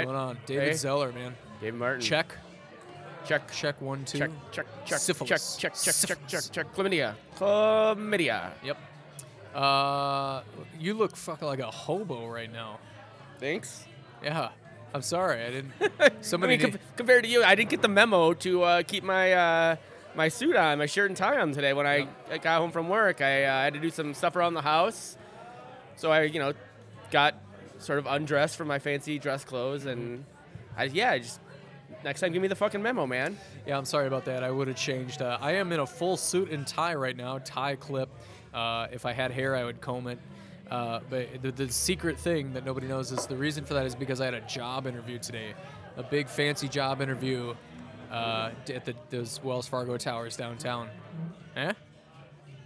right? going on? David Hey. Zeller, man. David Martin. Check. check, Check one, two. check, check, check, Syphilis. check, check, check, check, check, Syphilis. check. Chlamydia. Chlamydia. Yep. Uh, you look fucking like a hobo right now. Thanks. Yeah. I'm sorry. I didn't. I Somebody. mean, com- compared to you, I didn't get the memo to uh, keep my uh, my suit on, my shirt and tie on today. When I, I got home from work, I uh, had to do some stuff around the house, so I, you know, got sort of undressed from my fancy dress clothes, and I, yeah, I just next time give me the fucking memo, man. Yeah, I'm sorry about that. I would have changed. Uh, I am in a full suit and tie right now, tie clip. Uh, if I had hair, I would comb it. Uh, but the, the secret thing that nobody knows is the reason for that is because I had a job interview today, a big fancy job interview uh, at the, those Wells Fargo towers downtown. Eh?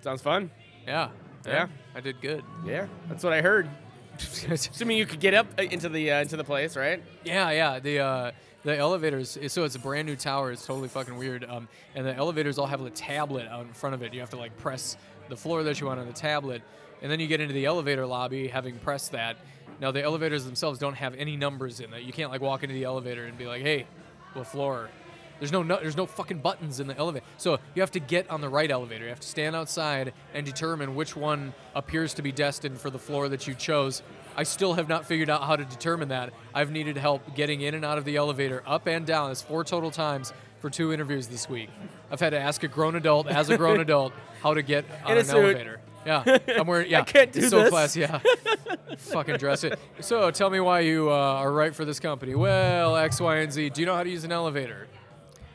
Sounds fun. Yeah. Yeah. I did good. Yeah, that's what I heard. Assuming you could get up uh, into the uh, into the place, right? Yeah, yeah. The uh, the elevators. So it's a brand new tower. It's totally fucking weird. Um, and the elevators all have a tablet out in front of it. You have to like press the floor that you want on the tablet, and then you get into the elevator lobby having pressed that. Now the elevators themselves don't have any numbers in it. You can't like walk into the elevator and be like, "Hey, what floor?" There's no, no there's no fucking buttons in the elevator. So you have to get on the right elevator. You have to stand outside and determine which one appears to be destined for the floor that you chose. I still have not figured out how to determine that. I've needed help getting in and out of the elevator, up and down. That's four total times for two interviews this week. I've had to ask a grown adult, as a grown adult, how to get on an suit. elevator. Yeah, I'm wearing. Yeah, can't do so this. classy. Yeah, fucking dress it. So tell me why you uh, are right for this company. Well, X, Y, and Z. Do you know how to use an elevator?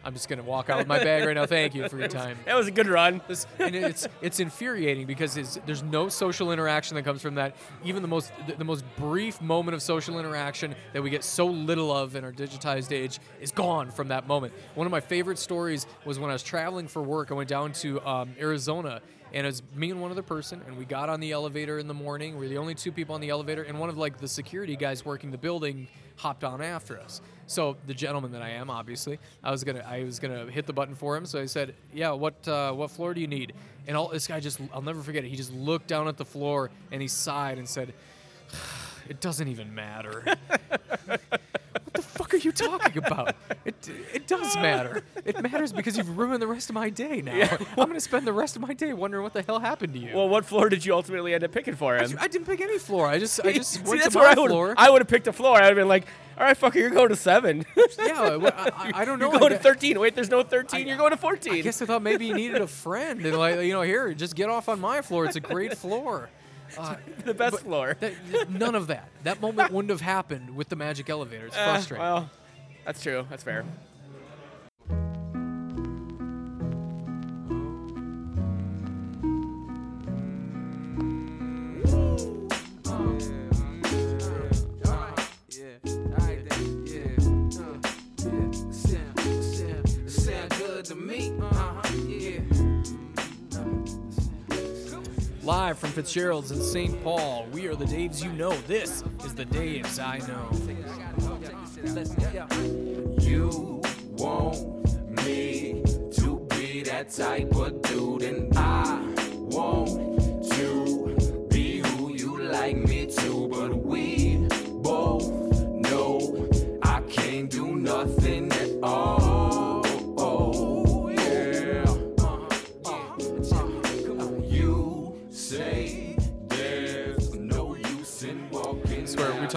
I'm just gonna walk out with my bag right now. Thank you for your time. That was a good run. This, and it's it's infuriating because it's, there's no social interaction that comes from that. Even the most the, the most brief moment of social interaction that we get so little of in our digitized age is gone from that moment. One of my favorite stories was when I was traveling for work. I went down to um, Arizona. And it was me and one other person, and we got on the elevator in the morning. we are the only two people on the elevator, and one of like the security guys working the building hopped on after us. So the gentleman that I am, obviously, I was gonna I was gonna hit the button for him. So I said, "Yeah, what uh, what floor do you need?" And all this guy just I'll never forget it. He just looked down at the floor and he sighed and said, "It doesn't even matter." what fuck are you talking about? It it does matter. It matters because you've ruined the rest of my day now. I'm gonna spend the rest of my day wondering what the hell happened to you. Well, what floor did you ultimately end up picking for him? I didn't pick any floor. I just I just See, went that's to my I would floor. I would have picked a floor. I'd have been like, all right, fucker, you're going to seven. yeah, I, I, I don't know. you're I going to 13. Wait, there's no 13. I- you're going to 14. I guess I thought maybe you needed a friend, and like you know, here, just get off on my floor. It's a great floor. Uh, the best but floor. that, none of that. That moment wouldn't have happened with the magic elevator. It's Eh, frustrating. well, that's true. That's fair. Live from Fitzgerald's in St. Paul, we are the Daves you know. This is the Daves I know. You want me to be that type of dude, and I want to be who you like me to. But we both know I can't do nothing at all.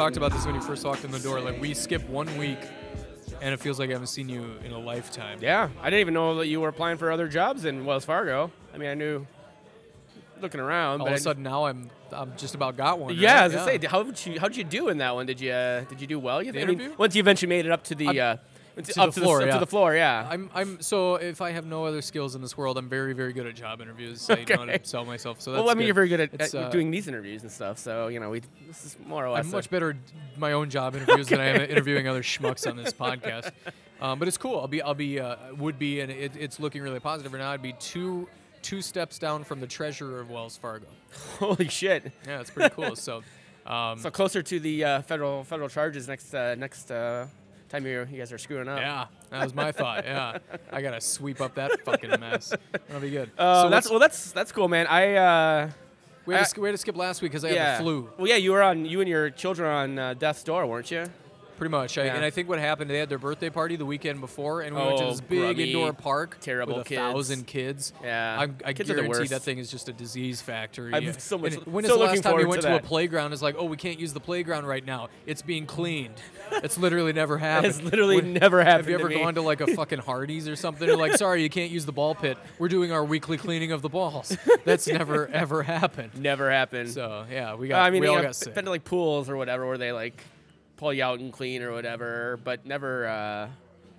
Talked about this when you first walked in the door. Like, we skip one week, and it feels like I haven't seen you in a lifetime. Yeah, I didn't even know that you were applying for other jobs in Wells Fargo. I mean, I knew looking around, All but of a sudden, now I'm I'm just about got one. yeah, right? I was gonna say, how did you how'd you do in that one? Did you uh, did you do well? You think? I mean, interview? once you eventually made it up to the uh, to up the floor, up yeah. to the floor, yeah. I'm, I'm so if I have no other skills in this world, I'm very, very good at job interviews. I know how Okay. to sell myself. So that's well, I mean, good. you're very good at, at uh, doing these interviews and stuff. So you know, we this is more or less. I'm a- much better at my own job interviews than I am at interviewing other schmucks on this podcast. Um, but it's cool. I'll be, I'll be, uh, would be, and it, it's looking really positive. Right now, I'd be two, two steps down from the treasurer of Wells Fargo. Holy shit! Yeah, it's pretty cool. So, um, So closer to the uh, federal federal charges next uh, next uh, time you you guys are screwing up. yeah, that was my thought. Yeah, I gotta sweep up that fucking mess. That'll be good. Uh, so that's well, that's that's cool, man. I uh, we, had I- to, sk- we had to skip last week because I yeah. had the flu. Well, yeah, you were on you and your children on uh, death's door, weren't you? Pretty much. I, and I think what happened, they had their birthday party the weekend before, and we went to Oh, this big grubby, indoor park terrible with a kids. thousand kids. Yeah. I'm, I Kids guarantee worst. that thing is just a disease factory. I'm so much- And when so is the last time we went to to, a playground? It's like, oh, we can't use the playground right now. It's being cleaned. It's literally never happened. It's literally When- never happened. Have you to ever me. gone to like a fucking Hardee's or something? They're like, sorry, you can't use the ball pit. We're doing our weekly cleaning of the balls. That's never ever happened. Never happened. So yeah, we got. I mean, we all got sick. been to like pools or whatever where they like pull you out and clean or whatever, but never, uh,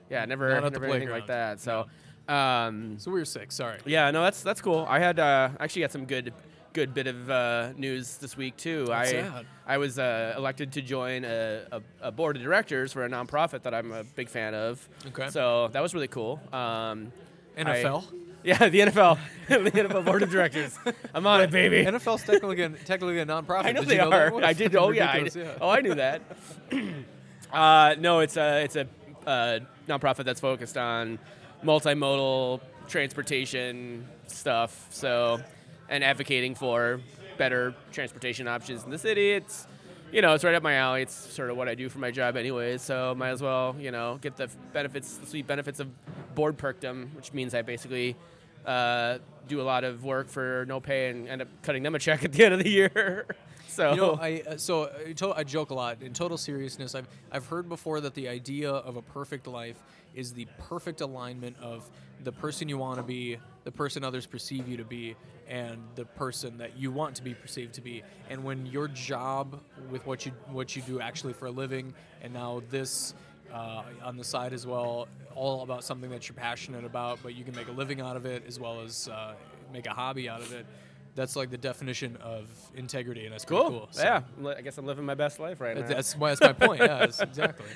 yeah, never, Not never anything like that. So, um, so we were sick. Sorry. yeah, no, that's that's cool. I had uh, actually got some good good bit of uh, news this week too. What's I that? I was uh, elected to join a, a, a board of directors for a nonprofit that I'm a big fan of. Okay. So that was really cool. Um, I- NFL. Yeah, the NFL, the NFL board of directors. I'm on it, baby. NFL's technically a, technically a nonprofit. I know Did they you know are. What I did. Oh yeah, I ridiculous, did. Oh, I knew that. uh, no, it's a it's a uh, nonprofit that's focused on multimodal transportation stuff. So, and advocating for better transportation options in the city. It's you know it's right up my alley. It's sort of what I do for my job anyway, So might as well you know get the benefits, the sweet benefits of board perkdom, which means I basically. Uh, do a lot of work for no pay and end up cutting them a check at the end of the year. so You know, I uh, so I, to- I joke a lot. In total seriousness, I've I've heard before that the idea of a perfect life is the perfect alignment of the person you want to be, the person others perceive you to be, and the person that you want to be perceived to be. And when your job with what you what you do actually for a living, and now this uh, on the side as well, all about something that you're passionate about, but you can make a living out of it as well as uh, make a hobby out of it. That's like the definition of integrity, and that's Cool. cool. So Yeah, I'm I guess I'm living my best life right now. That's, my, that's my point. Yeah, exactly.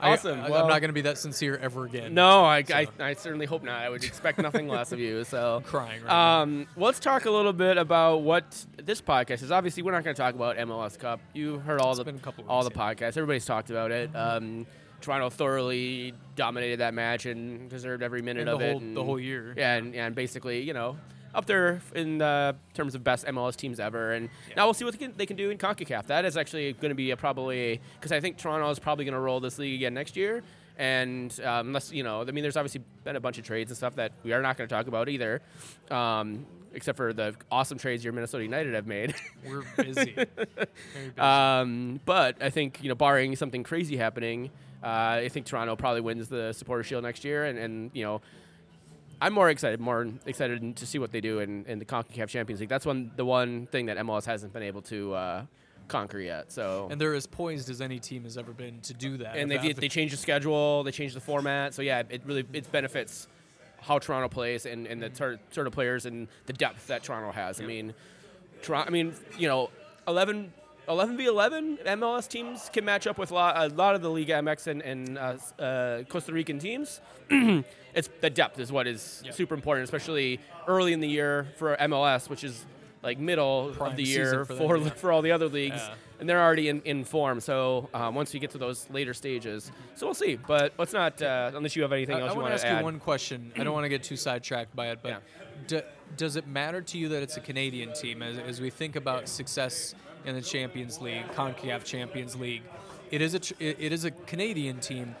Awesome. I, Well- am not going to be that sincere ever again. no, I, So- I, I certainly hope not. I would expect nothing less of you. So crying right. Um, let's talk a little bit about what this podcast is. Obviously, we're not going to talk about MLS Cup. You heard all It's the been a couple of all the weeks, podcasts. Everybody's talked about it. Um, Toronto thoroughly dominated that match and deserved every minute And of the it. whole- the whole year. Yeah, and, and basically, you know, up there in uh, terms of best MLS teams ever. And now we'll see what they can, they can do in CONCACAF. That is actually going to be a probably because I think Toronto is probably going to roll this league again next year. And um, unless you know, I mean, there's obviously been a bunch of trades and stuff that we are not going to talk about either, um, except for the awesome trades your Minnesota United have made. We're busy. Very busy. Um, but I think you know, barring something crazy happening, uh, I think Toronto probably wins the Supporter Shield next year, and, and you know, I'm more excited, more excited to see what they do in, in the Concacaf Champions League. That's one the one thing that MLS hasn't been able to uh, conquer yet. So. and they're as poised as any team has ever been to do that. and If they they changed the schedule, they changed the format. So yeah, it really it benefits how Toronto plays and, and the sort sort of players and the depth that Toronto has. I mean, Toronto. I mean, you know, 11, 11 v eleven MLS teams can match up with a lot, a lot of the Liga MX and, and uh, uh, Costa Rican teams. it's the depth is what is Yeah. super important, especially early in the year for MLS, which is like middle Prime of the year for for them, yeah. for all the other leagues Yeah. and they're already in, in form. So um, once we get to those later stages, so we'll see. But let's not uh, unless you have anything I, else I you want want to to ask add. you one question. I don't want to get too sidetracked by it, but do, does it matter to you that it's a Canadian team as, as we think about success in the Champions League, CONCACAF Champions League? It is a tr- it, is a Canadian team.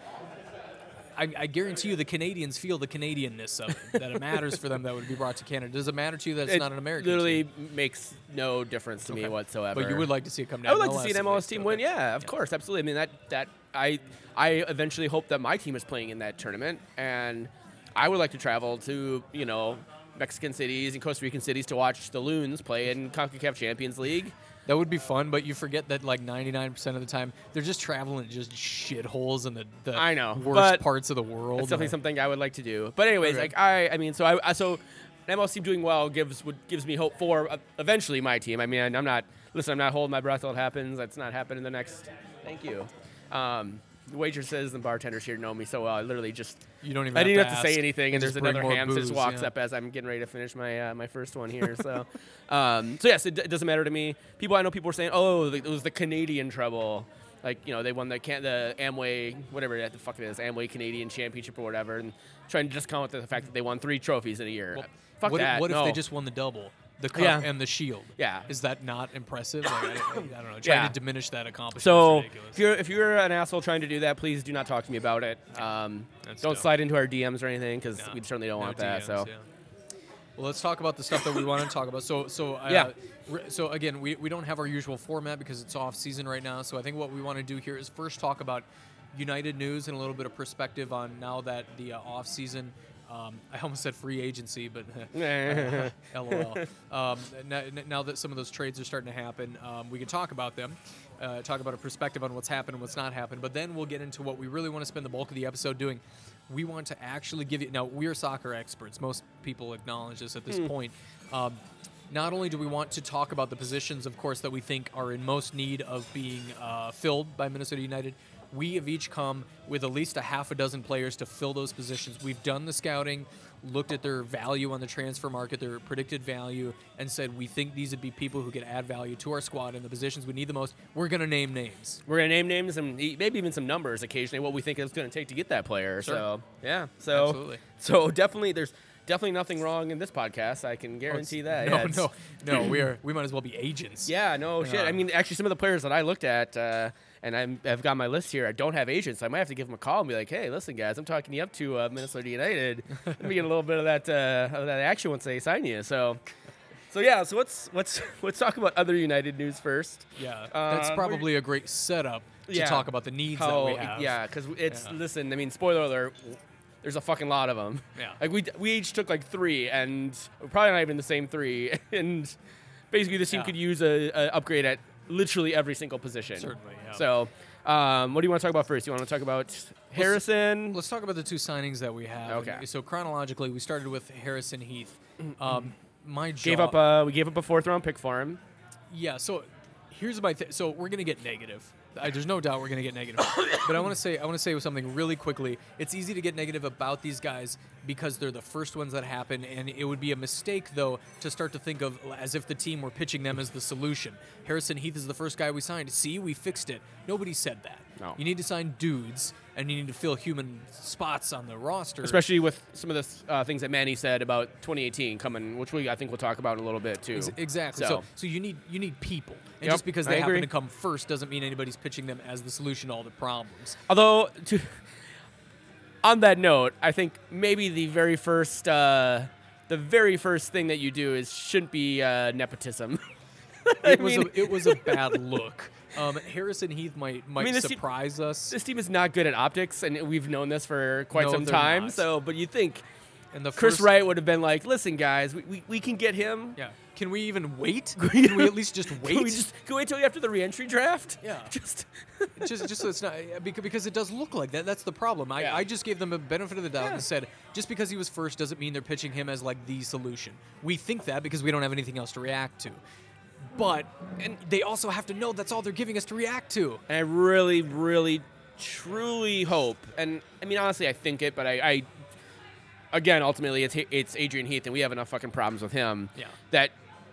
I, I guarantee you, the Canadians feel the Canadianness of it. That it matters for them that would be brought to Canada. Does it matter to you that it's it not an American? Team? Literally team? makes no difference to me whatsoever. But you would like to see it come down. I would like to see an MLS MLS team win. Yeah, of Yeah. course, absolutely. I mean that that I I eventually hope that my team is playing in that tournament, and I would like to travel to you know Mexican cities and Costa Rican cities to watch the Loons play in Concacaf Champions League. That would be fun, but you forget that like 99% of the time they're just traveling just shitholes in the, the I know, worst parts of the world. It's definitely something I would like to do. But anyways, Okay. like I, I mean, so I, I so team doing well gives would gives me hope for uh, eventually my team. I mean, I'm not listen. I'm not holding my breath till it happens. That's not happening the next. Thank you. Um, the waitresses and bartenders here know me so well. I literally just You don't even. I didn't have to ask. say anything, and there's another ham that just walks yeah. up as I'm getting ready to finish my uh, my first one here. So, um, so yes, it, it doesn't matter to me. People I know, people were saying, "Oh, the, it was the Canadian trouble." Like you know, they won the can the Amway whatever the fuck it is, Amway Canadian Championship or whatever, and trying to just discount the fact that they won three trophies in a year. Well, fuck what, that. what if they just won the double? The cup Yeah. and the shield. Yeah. Is that not impressive? Like, I, I don't know. Trying Yeah. to diminish that accomplishment. So is ridiculous. if you're if you're an asshole trying to do that, please do not talk to me about it. Um, don't dope. slide into our DMs or anything because No, we certainly don't no want that. So yeah. Well, let's talk about the stuff that we want to talk about. So, so uh, Yeah. So again, we, we don't have our usual format because it's off season right now. So I think what we want to do here is first talk about United news and a little bit of perspective on now that the uh, off season. Um, I almost said free agency, but LOL. Um, now, now that some of those trades are starting to happen, um, we can talk about them, uh, talk about a perspective on what's happened and what's not happened. But then we'll get into what we really want to spend the bulk of the episode doing. We want to actually give you. Now we're soccer experts. Most people acknowledge this at this point. Um, not only do we want to talk about the positions, of course, that we think are in most need of being uh, filled by Minnesota United, we have each come with at least a half a dozen players to fill those positions. We've done the scouting, looked at their value on the transfer market, their predicted value, and said we think these would be people who could add value to our squad in the positions we need the most. We're going to name names. we're gonna name names and maybe even some numbers occasionally. What we think it's gonna take to get that player. Sure. So yeah. So Absolutely. so definitely there's definitely nothing wrong in this podcast. I can guarantee that. No, Yeah, no, no. We are. We might as well be agents. Yeah, no shit. I mean, actually, some of the players that I looked at, uh, and I'm, I've got my list here. I don't have agents. So I might have to give them a call and be like, "Hey, listen, guys, I'm talking you up to uh, Minnesota United. Let me get a little bit of that uh, of that action once they sign you." So, so yeah. So let's let's let's talk about other United news first. Yeah, that's Uh, probably a great setup to Yeah. talk about the needs How that we have. yeah, because it's Yeah. listen. I mean, spoiler alert. There's a fucking lot of them. Yeah. Like we we each took like three, and probably not even the same three. And basically, this team Yeah. could use a, a upgrade at literally every single position. Certainly, yeah. So, um, what do you want to talk about first? You want to talk about Harrison? Let's talk about the two signings that we have. Okay. And So chronologically, we started with Harrison Heath. Um, my gave up a we gave up a fourth round pick for him. Yeah. So here's my th- so we're gonna get negative. I, there's no doubt we're gonna get negative. but I want to say I want to say something really quickly. It's easy to get negative about these guys because they're the first ones that happen, and it would be a mistake though to start to think of as if the team were pitching them as the solution. Harrison Heath is the first guy we signed. See, we fixed it. Nobody said that. No. You need to sign dudes, and you need to fill human spots on the roster. Especially with some of the uh, things that Manny said about 2018 coming, which we I think we'll talk about in a little bit too. Ex- Exactly. So, So, so you need you need people, and Yep, just because I they happen agree. to come first doesn't mean anybody's pitching them as the solution to all the problems. although to, on that note, I think maybe the very first uh, the very first thing that you do is shouldn't be uh, nepotism. It was mean- a, it was a bad look. Um, Harrison Heath might might mean, this team- surprise us. this team is not good at optics, and we've known this for quite No, some time. not. So, but you think And the Chris Wright would have been like, "Listen, guys, we, we, we can get him. Yeah. Can we even wait? Can we at least just wait? Can we just can we wait till after the reentry draft? Yeah. just just just so it's not because, because it does look like that. That's the problem. I, Yeah. I just gave them a benefit of the doubt Yeah. and said just because he was first doesn't mean they're pitching him as like the solution. We think that because we don't have anything else to react to. But and they also have to know that's all they're giving us to react to. And I really, really, truly hope, and I mean, honestly, I think it, but I, I again, ultimately, it's it's Adrian Heath, and we have enough fucking problems with him. Yeah. That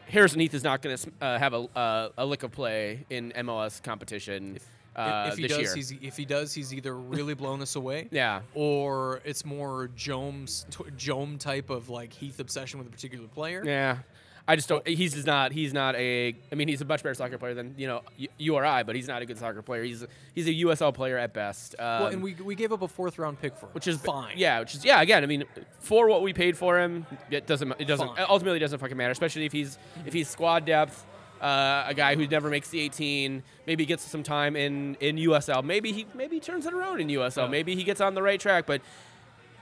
Harrison Heath is not going to uh, have a, uh, a lick of play in MLS competition uh, if he this does, year. he's if he does, he's either really blown us away. Yeah. Or it's more Jomes t- Jome type of like Heath obsession with a particular player. Yeah. I just don't. He's just not. He's not a. I mean, he's a much better soccer player than you know you or I, but he's not a good soccer player. He's a, he's a USL player at best. Um, Well, and we, we gave up a fourth round pick for him, which is fine. Yeah, which is yeah. Again, I mean, for what we paid for him, it doesn't. It doesn't. Fine. Ultimately, doesn't fucking matter. Especially if he's if he's squad depth, uh, a guy who never makes the 18. Maybe gets some time in in USL. Maybe he maybe he turns it around in USL. Yeah. Maybe he gets on the right track. But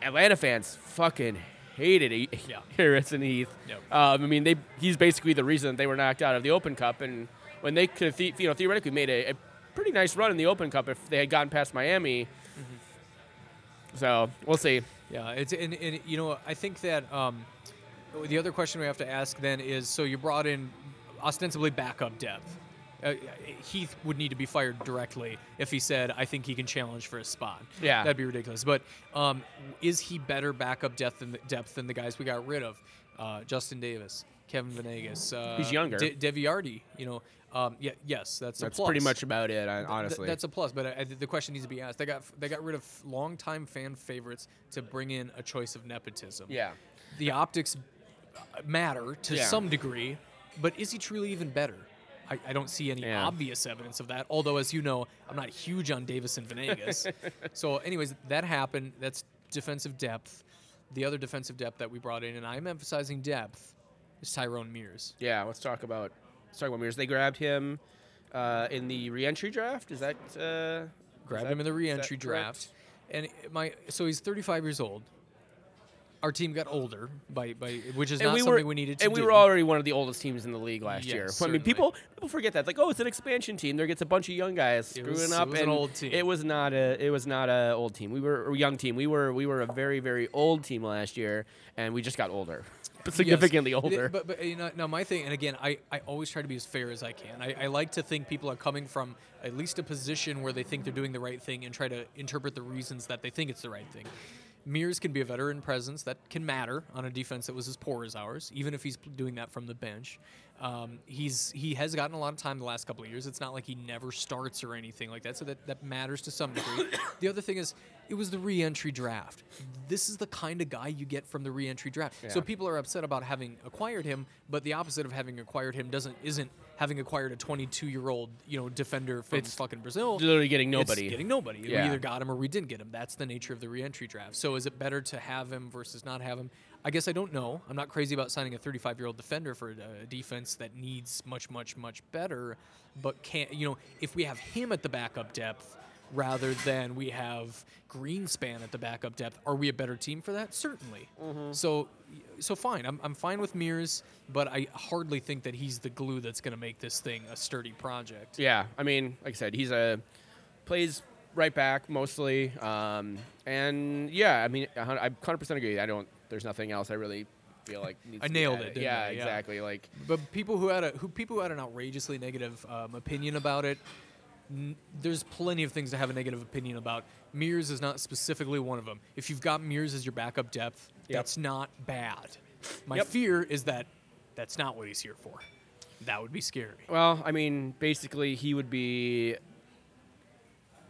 Atlanta fans fucking hated. Yeah. Harrison Heath. Yep. Um, I mean, they he's basically the reason they were knocked out of the Open Cup, and when they could have the, you know theoretically made a, a pretty nice run in the Open Cup if they had gotten past Miami. So we'll see. Yeah, it's and, and you know I think that um, the other question we have to ask then is so you brought in ostensibly backup depth. Uh, Heath would need to be fired directly if he said, "I think he can challenge for a spot." Yeah. that'd be ridiculous. But um, is he better backup depth than the, depth than the guys we got rid of? Uh, Justin Davis, Kevin Venegas. Uh, He's younger. De- Deviardi. You know, um, yeah, yes, that's a plus. That's pretty much about it, hon- Th- honestly. that's a plus, but I, the question needs to be asked. They got they got rid of longtime fan favorites to bring in a choice of nepotism. yeah. The optics matter to Yeah. some degree, but is he truly even better? I, I don't see any Yeah. obvious evidence of that. Although, as you know, I'm not huge on Davis and Venegas. so, anyways, that happened. That's defensive depth. The other defensive depth that we brought in, and I'm emphasizing depth, is Tyrone Mears. Yeah, let's talk about let's talk about Mears. They grabbed him uh, in the reentry draft. Is that uh, Grabbed is him in the that- is that reentry correct? draft, and my so he's 35 years old. Our team got older by by which is And not we something were, we needed to and we were already one of the oldest teams in the league last Yes, year. I mean, people people forget that. It's like, oh, it's an expansion team. There gets a bunch of young guys It screwing was- it up. was an and old team. It was not a it was not a old team. We were a young team. We were we were a very very old team last year, and we just got older, but significantly Yes. older. But, but you know, now my thing, and again, I, I always try to be as fair as I can. I, I like to think people are coming from at least a position where they think they're doing the right thing and try to interpret the reasons that they think it's the right thing. Mears can be a veteran presence that can matter on a defense that was as poor as ours, even if he's doing that from the bench. Um, he's he has gotten a lot of time the last couple of years. It's not like he never starts or anything like that, so that, that matters to some degree. the other thing is, it was the re-entry draft. This is the kind of guy you get from the re-entry draft. So people are upset about having acquired him, but the opposite of having acquired him doesn't isn't having acquired a 22 year old you know defender from It's fucking Brazil. literally getting It's nobody. getting nobody. We either got him or we didn't get him. That's the nature of the re-entry draft. So is it better to have him versus not have him? I guess I don't know. I'm not crazy about signing a 35 year old defender for a defense that needs much, much, much better. But can't you know if we have him at the backup depth rather than we have Greenspan at the backup depth, are we a better team for that? Certainly. Mm-hmm. So, so fine. I'm, I'm fine with Mears, but I hardly think that he's the glue that's going to make this thing a sturdy project. Yeah, I mean, like I said, he's a plays right back mostly, um, and yeah, I mean, I 100% agree. I don't. There's nothing else I really feel like. Needs I to nailed it, Yeah, I? Yeah. exactly. Like, But people who had a who people who had an outrageously negative um, opinion about it, n- there's plenty of things to have a negative opinion about. Mears is not specifically one of them. If you've got Mears as your backup depth, Yep. that's not bad. My Yep. fear is that that's not what he's here for. That would be scary. well, I mean, basically, he would be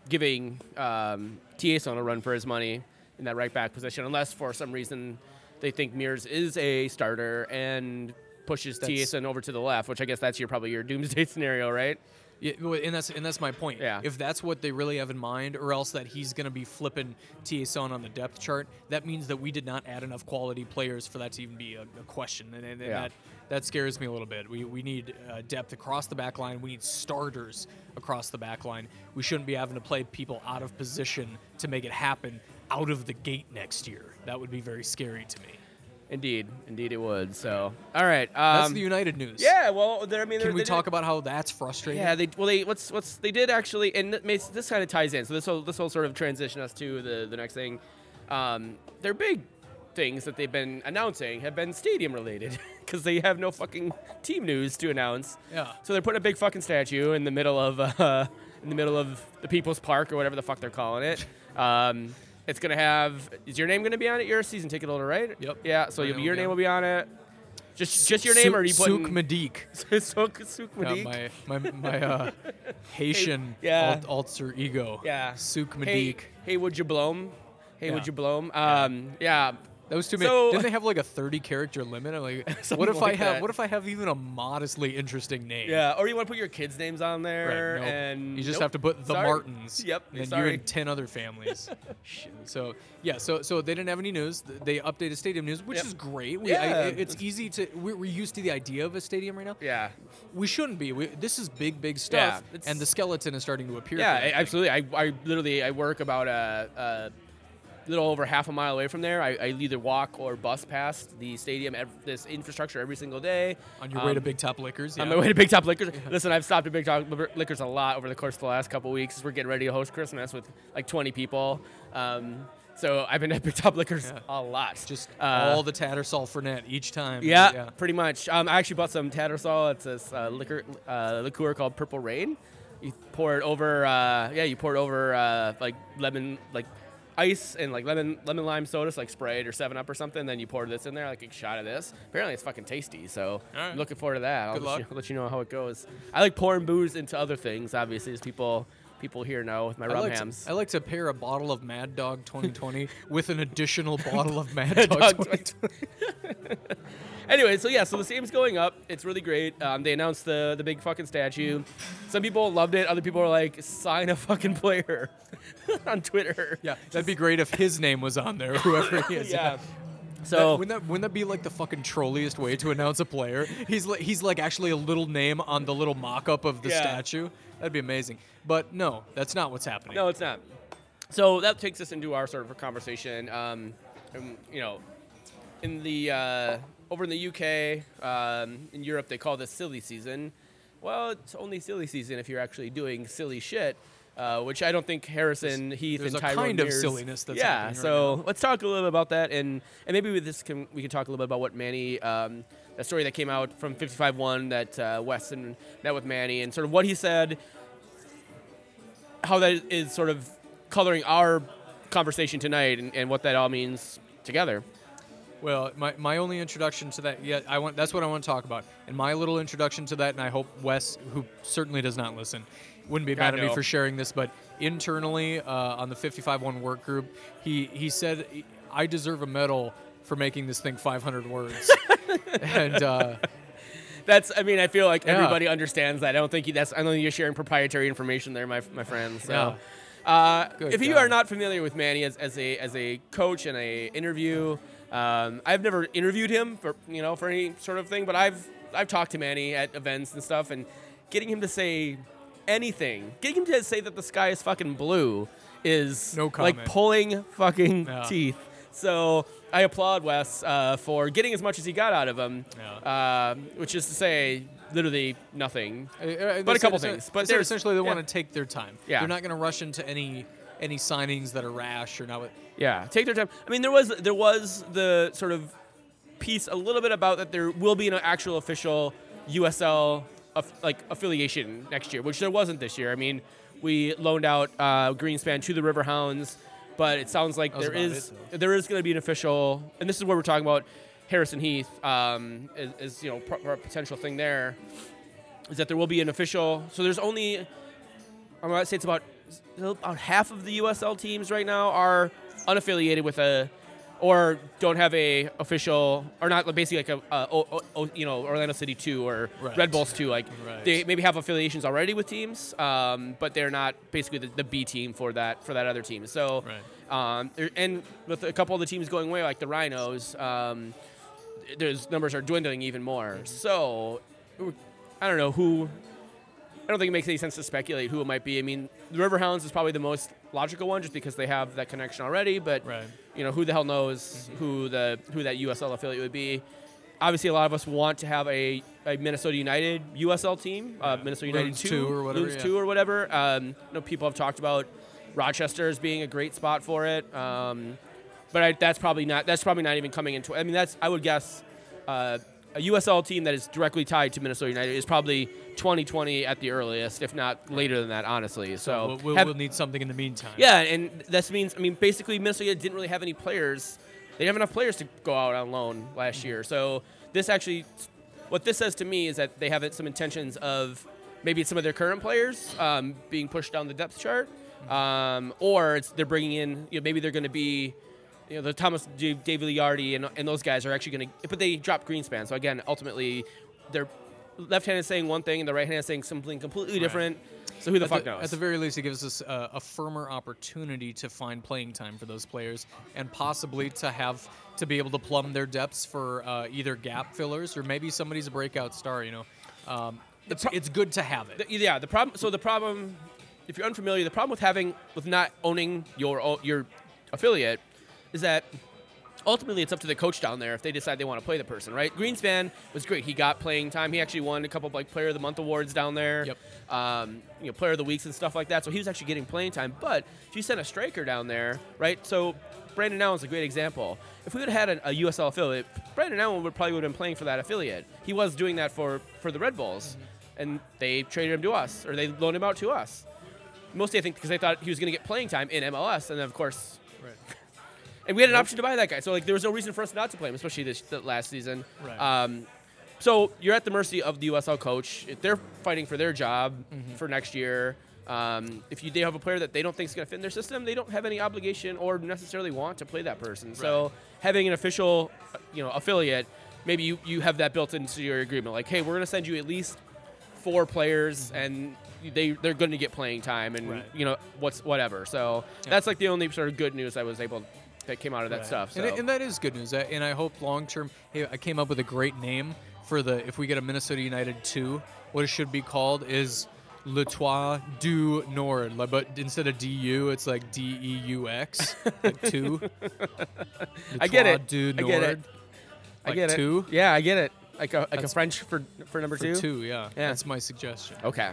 giving um, Thiesson a run for his money in that right back position, unless for some reason they think Mears is a starter and pushes That's- Thiesson over to the left, which I guess that's your probably your doomsday scenario, right? Yeah, and that's and that's my point. Yeah. If that's what they really have in mind, or else that he's going to be flipping Thiesson on the depth chart, that means that we did not add enough quality players for that to even be a, a question, and, and, and Yeah. that that scares me a little bit. We we need uh, depth across the back line. We need starters across the back line. We shouldn't be having to play people out of position to make it happen out of the gate next year. That would be very scary to me. Indeed, indeed, it would. So, all right. Um, That's the United news. Yeah, well. I mean, Can we talk did- about how that's frustrating? Yeah, they well, they what's what's they did actually, and th- this kind of ties in. So this will this will sort of transition us to the the next thing. Um, their big things that they've been announcing have been stadium related because they have no fucking team news to announce. Yeah. So they're putting a big fucking statue in the middle of uh, in the middle of the People's Park or whatever the fuck they're calling it. Um, it's gonna have. Is your name gonna be on it? You're a season ticket holder, right? Yep. Yeah. So you'll be, your name will be on it. Just just your name, Souk- or are you Souk putting Medik. Souk Souk Yeah, my my my uh, Haitian Yeah. alt, alter ego. Yeah. Souk Hey, Medik. hey, would you blow 'em? Hey, Yeah. would you blow 'em? Um, yeah. That was too many. So- Didn't they have like a thirty character limit? I'm like, what if like I have? that. What if I have even a modestly interesting name? Yeah. Or you want to put your kids' names on Right, there, nope. and you just nope. have to put the Sorry. Martins. Yep. And sorry. you're in ten other families. Shit. So yeah, so so they didn't have any news. They updated stadium news, which Yep. is great. We, Yeah, I, it's easy to. We're, used to the idea of a stadium right now. yeah. We shouldn't be. We, this is big, big stuff, it's- and the skeleton is starting to appear. Yeah, I, absolutely. I, I literally I work about a, a little over half a mile away from there. I, I either walk or bus past the stadium, ev- this infrastructure every single day. On your way to Um, Big Top Liquors. On yeah. my way to Big Top Liquors. Listen, I've stopped at Big Top Li- Liquors a lot over the course of the last couple weeks. We're getting ready to host Christmas with like 20 people. Um, so I've been at Big Top Liquors Yeah. a lot. Just Uh, all the Tattersall Fernet each time. Yeah, pretty much. Um, I actually bought some Tattersall. It's this uh, liquor uh, liqueur called Purple Rain. You pour it over. Uh, yeah, you pour it over uh, like lemon, like ice and like lemon lemon lime soda, so like Sprite or Seven Up or something. Then you pour this in there, like a shot of this. Apparently, it's fucking tasty. So Alright. I'm looking forward to that. I'll Good let, luck. You, I'll let you know how it goes. I like pouring booze into other things. Obviously, as people people here know with my I rum like, hams. to, I like to pair a bottle of Mad Dog 2020 with an additional bottle of Mad Dog Dog 2020. 2020. anyway, so yeah, so the stadium's going up. It's really great. Um, they announced the the big fucking statue. Some people loved it. Other people are like, sign a fucking player on Twitter. Yeah, that'd be great if his name was on there, whoever he is. yeah. That- So wouldn't that wouldn't that be like the fucking trolliest way to announce a player? He's like he's like actually a little name on the little mock-up of the Yeah. statue. That'd be amazing. But no, that's not what's happening. No, it's not. So that takes us into our sort of conversation. Um, um, you know, in the uh, over in the UK, um, in Europe, they call this silly season. Well, it's only silly season if you're actually doing silly shit. Uh, which I don't think Harrison, Heath, there's and a Tyrone kind of Mears- silliness that's yeah. right so now. let's talk a little bit about that, and and maybe with this can we can talk a little bit about what Manny, um, that story that came out from 55-1 that uh, Weston met with Manny, and sort of what he said, how that is sort of coloring our conversation tonight, and, and what that all means together. Well, my, my only introduction to that, yeah, I want that's what I want to talk about. And my little introduction to that, and I hope Wes, who certainly does not listen, wouldn't be mad at me for sharing this, but internally uh, on the 55-1 work group, he he said I deserve a medal for making this thing 500 words. and uh, That's, I mean, I feel like Yeah. everybody understands that. I don't think you, that's, I don't think you're sharing proprietary information there, my, my friends. So, uh, Good if you God. are not familiar with Manny as, as a as a coach and a interview, um, I've never interviewed him for you know for any sort of thing, but I've I've talked to Manny at events and stuff, and getting him to say anything, getting him to say that the sky is fucking blue is No like pulling fucking Yeah. teeth. So I applaud Wes uh, for getting as much as he got out of him, uh, which is to say, literally nothing. Uh, uh, But a couple things. But they said there's- essentially they yeah. want to take their time. Yeah. They're not going to rush into any any signings that are rash or not. Yeah, take their time. I mean, there was there was the sort of piece a little bit about that there will be an actual official USL aff- like affiliation next year, which there wasn't this year. I mean, we loaned out uh, Greenspan to the Riverhounds, but it sounds like there is it, there is going to be an official, and this is where we're talking about Harrison Heath um, is, is you know pro- pro- potential thing there. Is that there will be an official? So there's only I'm gonna say it's about about half of the USL teams right now are unaffiliated with a or don't have a official or not basically like a you know Orlando City two or Right. Red Bulls two like Right. they maybe have affiliations already with teams um, but they're not basically the, the B team for that for that other team so um, and with a couple of the teams going away like the Rhinos um, those numbers are dwindling even more so I don't know who I don't think it makes any sense to speculate who it might be. I mean, the Riverhounds is probably the most logical one, just because they have that connection already. But Right. you know, who the hell knows who the who that USL affiliate would be? Obviously, a lot of us want to have a, a Minnesota United USL team, uh, Minnesota United Loons two, two or whatever, yeah. two or whatever. Um, you know, people have talked about Rochester as being a great spot for it. Um, but I, that's probably not that's probably not even coming into. I mean, that's I would guess uh, a USL team that is directly tied to Minnesota United is probably 2020 at the earliest, if not later than that. Honestly, so we'll, we'll, have- we'll need something in the meantime. yeah, and this means I mean basically Minnesota didn't really have any players. They didn't have enough players to go out on loan last year. So this actually, what this says to me is that they have some intentions of maybe some of their current players um, being pushed down the depth chart, um, or it's they're bringing in you know maybe they're going to be. You know, the Thomas de Villardi and, and those guys are actually going to, but they dropped Greenspan. So again, ultimately, their left hand is saying one thing and the right hand is saying something completely different. So who the At fuck the, knows? at the very least, it gives us a, a firmer opportunity to find playing time for those players, and possibly to have to be able to plumb their depths for uh, either gap fillers or maybe somebody's a breakout star. You know, um, it's, pro- it's good to have it. The- yeah, the problem. So the problem, if you're unfamiliar, the problem with having with not owning your your affiliate is that ultimately it's up to the coach down there if they decide they want to play the person. Right? Greenspan was great. He got playing time. He actually won a couple of like Player of the Month awards down there. Yep. Um, you know, Player of the Weeks and stuff like that. So he was actually getting playing time. But if you send a striker down there, right? So Brandon Allen is a great example. If we would have had an, a USL affiliate, Brandon Allen would probably would have been playing for that affiliate. He was doing that for for the Red Bulls, and they traded him to us, or they loaned him out to us. Mostly, I think, because they thought he was going to get playing time in MLS, and then of course, Right. And we had an option to buy that guy. So like, there was no reason for us not to play him, especially this the last season. Right. Um, so you're at the mercy of the USL coach. If they're fighting for their job Mm-hmm. for next year, um, if you they have a player that they don't think is going to fit in their system, they don't have any obligation or necessarily want to play that person. Right. So having an official, you know, affiliate maybe you, you have that built into your agreement. Like, hey, we're going to send you at least four players, and they they're going to get playing time, and Right. you know what's whatever. So that's like the only sort of good news I was able that came out of that Right. stuff. So. And, and that is good news. And I hope long term. Hey, I came up with a great name for the if we get a Minnesota United two, what it should be called is Le Trois du Nord. But instead of DU, it's like D E U X, like two. I get it. Du I get it. I Like get it. two? Yeah, I get it. Like a like a French for for number For two. two, yeah. Yeah. That's my suggestion. Okay,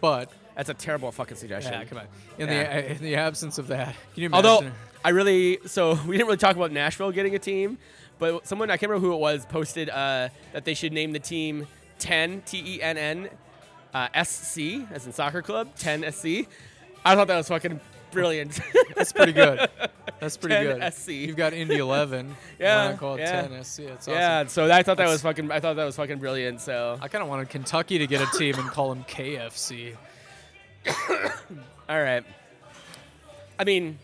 But that's a terrible fucking suggestion. yeah, come on. In Yeah. the in the absence of that, can you imagine? Although I really so we didn't really talk about Nashville getting a team, but someone I can't remember who it was posted uh, that they should name the team 10 T E N N uh, SC as in soccer club 10 SC. I thought that was fucking brilliant. That's pretty good. That's pretty 10 good. SC. You've got Indy 11. Yeah, Why call it yeah. 10 SC? It's awesome. yeah, so I thought that That's- was fucking I thought that was fucking brilliant. So I kind of wanted Kentucky to get a team and call them KFC. all right. I mean,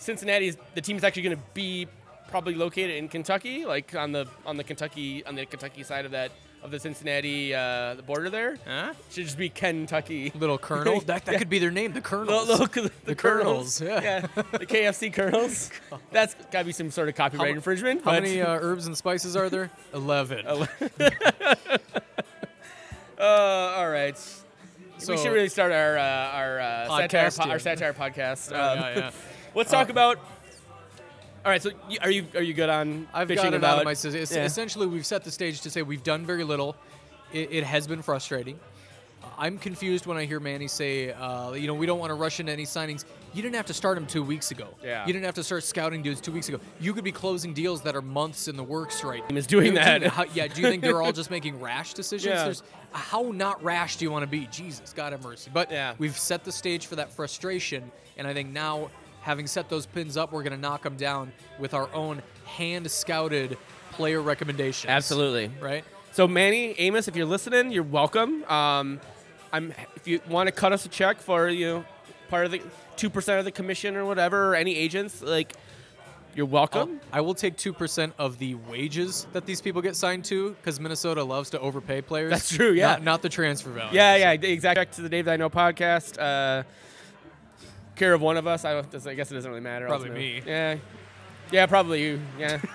Cincinnati's the team is actually going to be probably located in Kentucky, like on the on the Kentucky on the Kentucky side of that of the Cincinnati uh, the border there. Huh? Should just be Kentucky. Little Colonel? That, that Yeah. could be their name, the Colonels. Little- little- the, The Colonels, Colonels, yeah. the KFC Colonels. That's got to be some sort of copyright mu- infringement. How many uh, herbs and spices are there? 11. Uh, all right. So- we should really start our uh, our uh, satire, po- our satire podcast. Yeah, Um, yeah, yeah. Let's talk about. All right, so y- are you are you good on I've fishing got it about? out of my system. Es- Yeah. Essentially, we've set the stage to say we've done very little. It, it has been frustrating. I'm confused when I hear Manny say, uh, you know, we don't want to rush into any signings. You didn't have to start them two weeks ago. Yeah. You didn't have to start scouting dudes two weeks ago. You could be closing deals that are months in the works right Team is doing Do you- that. how- yeah. Do you think they're all just making rash decisions? Yeah. There's, how not rash do you want to be? Jesus, God have mercy. But Yeah. we've set the stage for that frustration, and I think now, having set those pins up, we're going to knock them down with our own hand scouted player recommendations. Absolutely. Right? So Manny, Amos, if you're listening, you're welcome. Um, I'm if you want to cut us a check for you know part of the two percent of the commission or whatever, or any agents like, you're I'll- welcome. I will take 2% of the wages that these people get signed to because Minnesota loves to overpay players. That's true, yeah. Not, not the transfer value. Yeah, yeah, exactly. Back to the Dave That I Know podcast. Uh, care of one of us. I don't. I guess it doesn't really matter. Probably ultimately. me. Yeah, yeah, probably you. Yeah.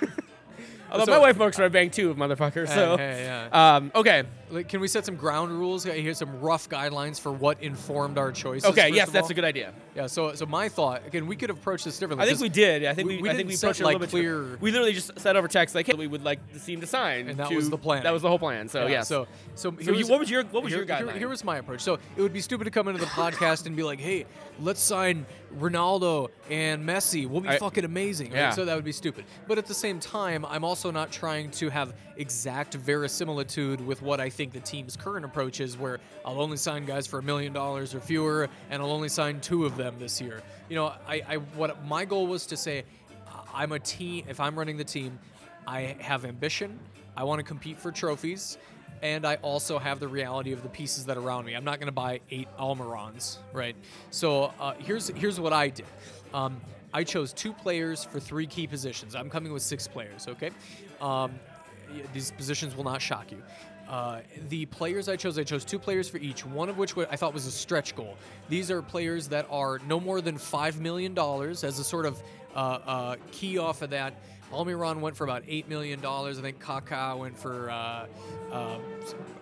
Although So- my wife works for a bank too, motherfucker. So, hey, yeah. um, okay, Like, can we set some ground rules? Here's some rough guidelines for what informed our choices. okay, yes, that's all. a good idea. Yeah. So, so my thought again, we could approach this differently. I think we did. I think we- we, we I think we set, approached it a like, little bit. clear- We literally just said over text like, hey, we would like the team to sign, And that to- was the plan. That was the whole plan. So Yeah, yes. So, so, So here you, what was your what was here, your here- guideline? here was my approach. So it would be stupid to come into the podcast and be like, "Hey, let's sign Ronaldo and Messi. We'll be I- fucking amazing." right? Yeah. So that would be stupid. But at the same time, I'm also not trying to have exact verisimilitude with what I think the team's current approach is, where I'll only sign guys for a million dollars or fewer, and I'll only sign two of them this year. You know, I, I what my goal was to say, I'm a team. If I'm running the team, I have ambition. I want to compete for trophies, and I also have the reality of the pieces that are around me. I'm not going to buy eight Almirons, right? So uh, here's here's what I did. Um, I chose two players for three key positions. I'm coming with six players. Okay, um, these positions will not shock you. Uh, the players I chose, I chose two players for each, one of which I thought was a stretch goal. These are players that are no more than $5 million as a sort of uh, uh, key off of that. Almiron went for about $8 million. I think Kaká went for, uh, uh,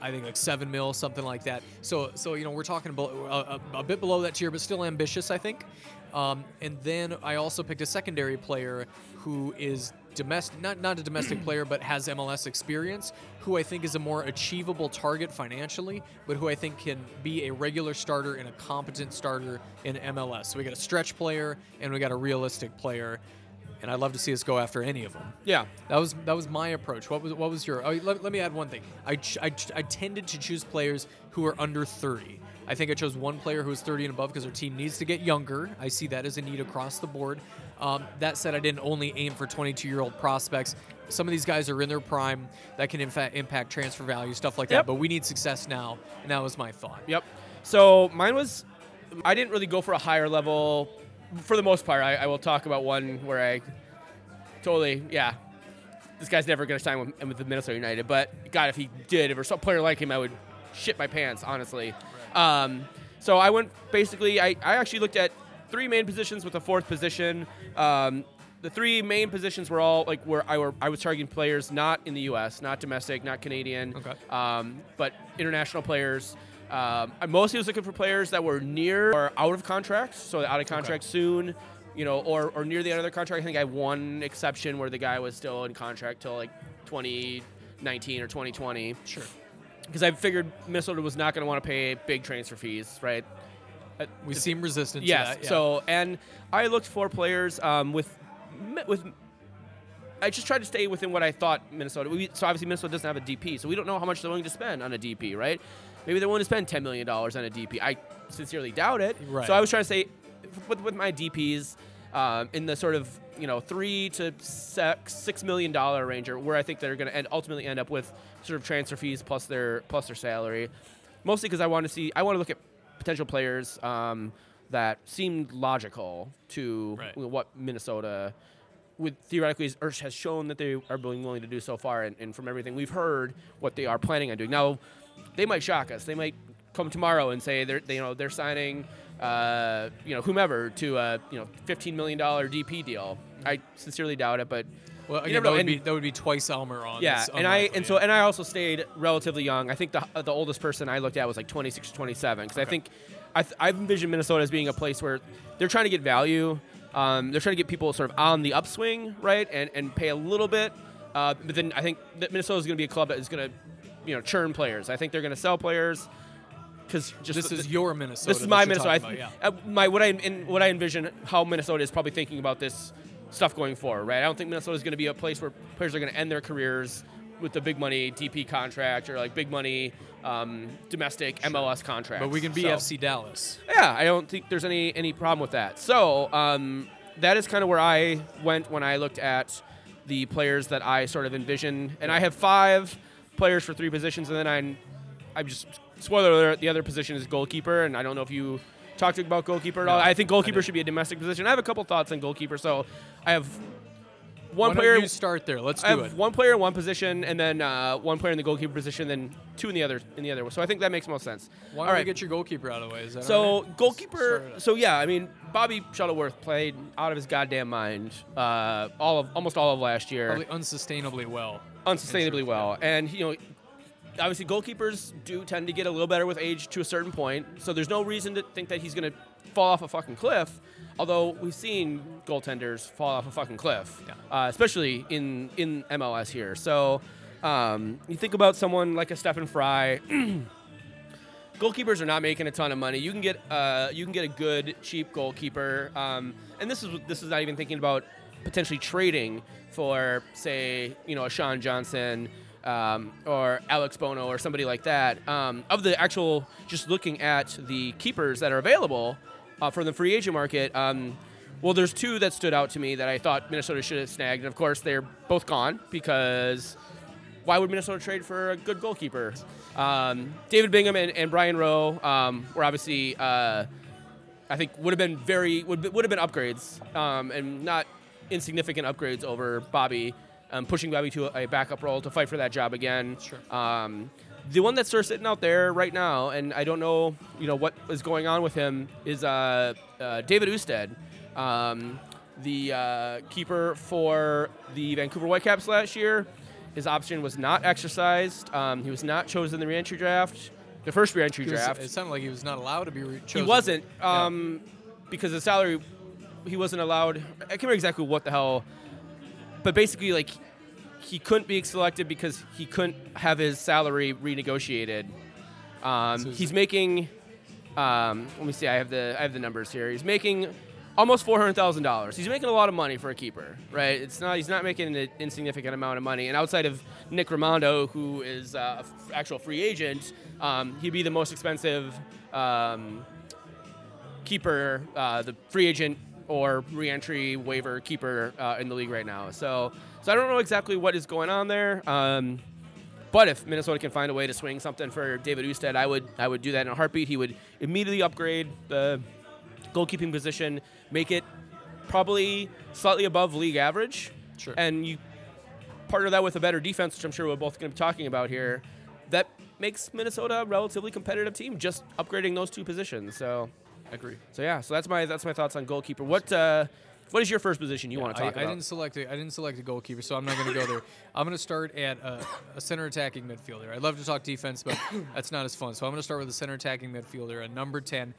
I think like 7 mil, something like that. So, so you know, we're talking about a, a, a bit below that tier, but still ambitious, I think. Um, and then I also picked a secondary player who is domestic, not not a domestic player, but has MLS experience, who I think is a more achievable target financially, but who I think can be a regular starter and a competent starter in MLS. So we got a stretch player and we got a realistic player, and I'd love to see us go after any of them. yeah. That was that was my approach. What was what was your? Oh, let, let me add one thing. I, ch- I ch- I tended to choose players who are under 30. I think I chose one player who is 30 and above because our team needs to get younger. I see that as a need across the board. Um, that said, I didn't only aim for 22 year old prospects. Some of these guys are in their prime that can in fact impact transfer value, stuff like Yep. that. But we need success now, and that was my thought. Yep. So mine was, I didn't really go for a higher level. For the most part, I, I will talk about one where I totally, yeah. this guy's never going to sign with, with the Minnesota United. But God, if he did, if there was some player like him, I would shit my pants, honestly. Um, so I went basically. I, I actually looked at three main positions with a fourth position. Um, the three main positions were all like where I were I was targeting players not in the U.S., not domestic, not Canadian, Okay. um, but international players. Um, I mostly was looking for players that were near or out of contract, so out of contract soon, you know, or, or near the end of their contract. I think I have one exception where the guy was still in contract till like 2019 or 2020 Sure. because I figured Minnesota was not going to want to pay big transfer fees, right? Uh, We seem resistant yes. to that. yeah. So, and I looked for players um, with with. I just tried to stay within what I thought Minnesota. We, so obviously Minnesota doesn't have a DP, so we don't know how much they're willing to spend on a DP, right? Maybe they're willing to spend ten million dollars on a DP. I sincerely doubt it. Right. So I was trying to say, with, with my DPs, um, in the sort of you know three to six six million dollar range, or where I think they're going to end ultimately end up with sort of transfer fees plus their plus their salary. Mostly because I want to see, I want to look at potential players um, that seemed logical to Right. what Minnesota would theoretically or has shown that they are willing, willing to do so far, and, and from everything we've heard, what they are planning on doing. Now, they might shock us. They might come tomorrow and say they're they, you know they're signing uh, you know whomever to a you know 15 million dollar DP deal. I sincerely doubt it, but well, you again, never that would and- be that would be twice Almiron. yeah, That's and I and so and I also stayed relatively young. I think the the oldest person I looked at was like 26, 27 because I think I th- I envision Minnesota as being a place where they're trying to get value. Um, they're trying to get people sort of on the upswing, right, and and pay a little bit. Uh, but then I think that Minnesota is going to be a club that is going to, you know, churn players. I think they're going to sell players because just this the- is your Minnesota. this is my Minnesota. I th- uh, my what I in, what I envision how Minnesota is probably thinking about this stuff going forward. Right. I don't think Minnesota is going to be a place where players are going to end their careers with the big money DP contract or like big money um, domestic MLS contract. But we can be So- FC Dallas. yeah, I don't think there's any any problem with that. So um, that is kind of where I went when I looked at the players that I sort of envision, and I have five players for three positions, and then I, I'm just spoiler alert, the other position is goalkeeper, and I don't know if you talked about goalkeeper at all. I think goalkeeper didn't. should be a domestic position. I have a couple thoughts on goalkeeper, so I have one don't player. you start there. Let's do I have it. one player in one position, and then uh, one player in the goalkeeper position, then two in the other in the other. So I think that makes most sense. Why All don't we right. get your goalkeeper out of the way? Is that So all right? goalkeeper. Start it up. So yeah, I mean Bobby Shuttleworth played out of his goddamn mind uh, all of almost all of last year, Probably unsustainably well. unsustainably well, and you know. Obviously, goalkeepers do tend to get a little better with age to a certain point, so there's no reason to think that he's going to fall off a fucking cliff. Although we've seen goaltenders fall off a fucking cliff, Yeah. uh, especially in in MLS here. So um, you think about someone like a Stefan Frei, goalkeepers are not making a ton of money. You can get uh, you can get a good cheap goalkeeper, um, and this is this is not even thinking about potentially trading for say you know a Sean Johnson um, or Alex Bono or somebody like that. Um, of the actual just looking at the keepers that are available uh, for the free agent market. Um, well, there's two that stood out to me that I thought Minnesota should have snagged, and of course they're both gone because why would Minnesota trade for a good goalkeeper? Um, David Bingham and, and Brian Rowe um, were obviously, uh, I think, would have been very would, would have been upgrades um, and not insignificant upgrades over Bobby, um, pushing Bobby to a backup role to fight for that job again. Sure. The one that's sort of sitting out there right now, and I don't know, you know, what is going on with him, is uh, uh, David Ousted, um, the uh, keeper for the Vancouver Whitecaps last year. His option was not exercised. Um, he was not chosen in the reentry draft, the first reentry He was- draft. it sounded like he was not allowed to be re- He wasn't Yeah. um, because the salary. He wasn't allowed. I can't remember exactly what the hell, but basically, like he couldn't be selected because he couldn't have his salary renegotiated. Um, So he's making. Um, let me see. I have the I have the numbers here. He's making almost four hundred thousand dollars. He's making a lot of money for a keeper, right? It's not. He's not making an insignificant amount of money. And outside of Nick Rimando, who is uh, a f- actual free agent, um, he'd be the most expensive um, keeper, uh, the free agent or reentry waiver keeper uh, in the league right now. So, so I don't know exactly what is going on there. Um, but if Minnesota can find a way to swing something for David Ousted, I would I would do that in a heartbeat. He would immediately upgrade the goalkeeping position, make it probably slightly above league average, Sure. and you partner that with a better defense, which I'm sure we're both going to be talking about here, that makes Minnesota a relatively competitive team. Just upgrading those two positions. So, Agree. so yeah. So that's my that's my thoughts on goalkeeper. What uh, what is your first position you want to talk I about? I didn't select a, I didn't select a goalkeeper, so I'm not going to go there. I'm going to start at a, a center attacking midfielder. I'd love to talk defense, but that's not as fun. So I'm going to start with a center attacking midfielder, a number ten.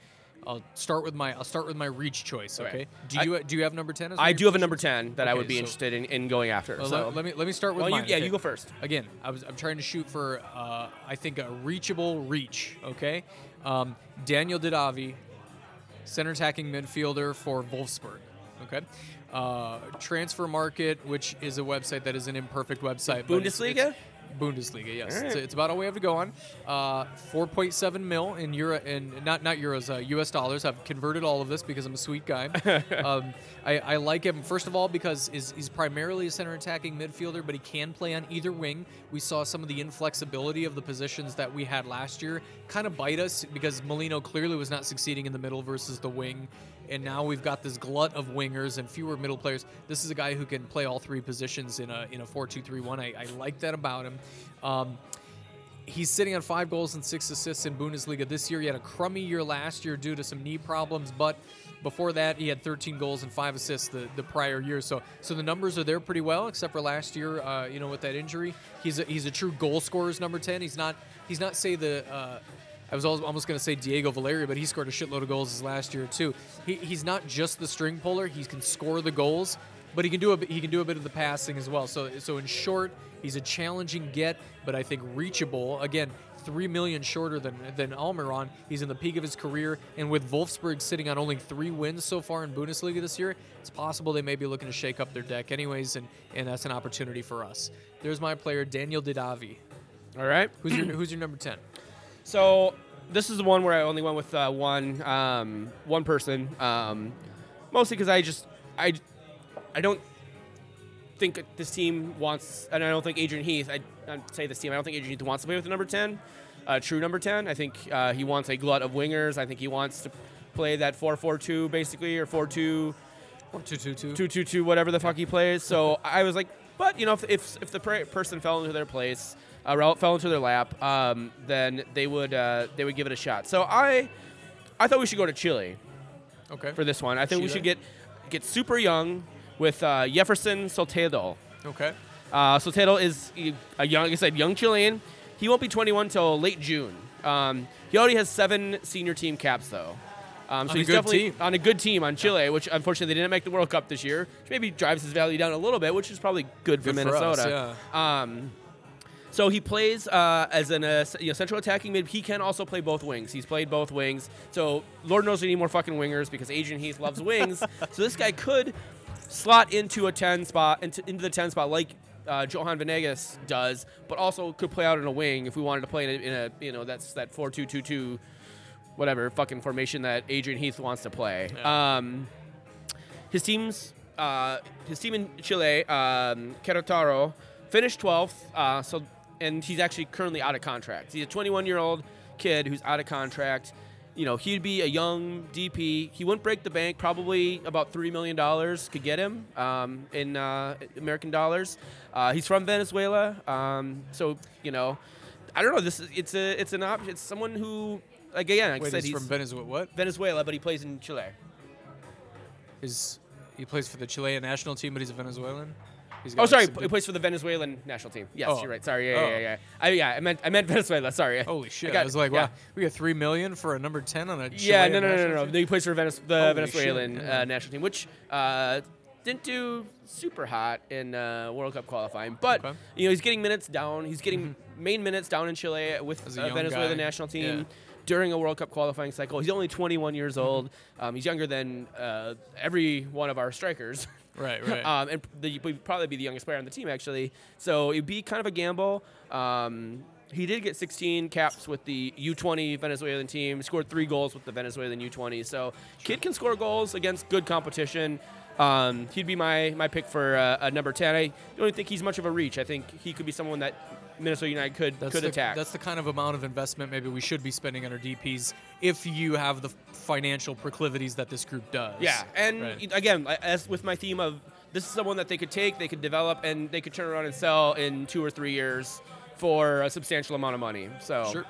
I'll start with my I'll start with my reach choice. Okay. Okay. Do I- you do you have number ten? I do have a number ten that I would be so- interested in, in going after. Well, so let, me let me start with well, you, mine. yeah, okay? you go first. Again, I was I'm trying to shoot for uh, I think a reachable reach. Okay, um, Daniel Didavi, center attacking midfielder for Wolfsburg. Okay, uh, Transfermarkt, which is a website that is an imperfect website. but it's- Bundesliga? it's- Bundesliga, yes. It's, it's about all we have to go on. Uh, 4.7 mil in euro, in not not euros, uh, U.S. dollars. I've converted all of this because I'm a sweet guy. um, I, I like him first of all because he's primarily a center attacking midfielder, but he can play on either wing. We saw some of the inflexibility of the positions that we had last year kind of bite us because Molino clearly was not succeeding in the middle versus the wing. And now we've got this glut of wingers and fewer middle players. This is a guy who can play all three positions in a in a four two three one. I, I like that about him. Um, he's sitting on five goals and six assists in Bundesliga this year. He had a crummy year last year due to some knee problems, but before that, he had 13 goals and five assists the, the prior year. So, so the numbers are there pretty well, except for last year, uh, you know, with that injury. He's a, he's a true goal scorer's number 10. He's not he's not say the. Uh, I was almost going to say Diego Valeri, but he scored a shitload of goals last year too. He, he's not just the string puller; he can score the goals, but he can do a bit- he can do a bit of the passing as well. So so in short, he's a challenging get, but I think reachable. Again, three million shorter than than Almiron. He's in the peak of his career, and with Wolfsburg sitting on only three wins so far in Bundesliga this year, it's possible they may be looking to shake up their deck anyways, and and that's an opportunity for us. There's my player Daniel Didavi. All right. Who's your who's your number ten? So this is the one where I only went with uh, one um, one person, um, mostly because I just I I don't think this team wants, and I don't think Adrian Heath. I I'd say this team. I don't think Adrian Heath wants to play with the number ten, uh, true number ten. I think uh, he wants a glut of wingers. I think he wants to play that 4-4-2 basically or 4-2 Or two two two. two two two whatever the fuck he plays. So I was like, but you know, if if, if the per- person fell into their place, uh, fell into their lap, um, then they would uh, they would give it a shot. So I I thought we should go to Chile Okay. for this one. I think we should get get super young with uh, Jefferson Soteldo. Okay. Uh, Soteldo is a young, like I said, young Chilean. He won't be 21 till late June. Um, he already has seven senior team caps though. Um, so On a he's good definitely team. on a good team on Chile, which unfortunately they didn't make the World Cup this year, which maybe drives his value down a little bit, which is probably good for Good for us, Minnesota. Um, so he plays uh, as an uh, you know, central attacking mid. He can also play both wings. He's played both wings. So Lord knows we need more fucking wingers because Adrian Heath loves wings. so this guy could slot into a 10 spot, into, into the 10 spot like uh, Johan Venegas does, but also could play out in a wing if we wanted to play in a, in a you know that's that 4-2-2-2 whatever fucking formation that Adrian Heath wants to play. Um, his team's uh, his team in Chile, um, Querétaro, finished 12th. Uh, so and he's actually currently out of contract. He's a 21 year old kid who's out of contract. You know, he'd be a young DP. He wouldn't break the bank. Probably about three million dollars could get him um, in uh, American dollars. Uh, he's from Venezuela, um, so you know, I don't know. This is it's a it's an option. It's someone who, like again, like I said, he's he's from Venezuela. What? Venezuela, but he plays in Chile. Is he plays for the Chilean national team, but he's a Venezuelan? Oh, sorry, he plays for the Venezuelan national team. Yes, Oh. you're right. Sorry, yeah, Oh. yeah, yeah. I, yeah, I meant, I meant Venezuela. Sorry. Holy shit! I, got- was like, yeah. wow, we got three million for a number ten on a Yeah, no, no, no, no, no. He plays for Venez- the Holy Venezuelan yeah. uh, national team, which uh, didn't do super hot in uh, World Cup qualifying. But Okay. Mm-hmm. you know, he's getting minutes down. He's getting main minutes down in Chile with uh, Venezuelan national team. Yeah. Mm-hmm. During a World Cup qualifying cycle, he's only 21 years old. Um, he's younger than uh, every one of our strikers. Right, right. um, and the, would probably be the youngest player on the team actually. So it'd be kind of a gamble. Um, he did get 16 caps with the U20 Venezuelan team. Scored three goals with the Venezuelan U20. So kid can score goals against good competition. Um, he'd be my my pick for uh, a number 10. I don't think he's much of a reach. I think he could be someone that Minnesota United could That's could the, attack. That's the kind of amount of investment maybe we should be spending on our DPS if you have the financial proclivities that this group does. Yeah, and Right. again, as with my theme of this is someone that they could take, they could develop, and they could turn around and sell in two or three years for a substantial amount of money. So Sure.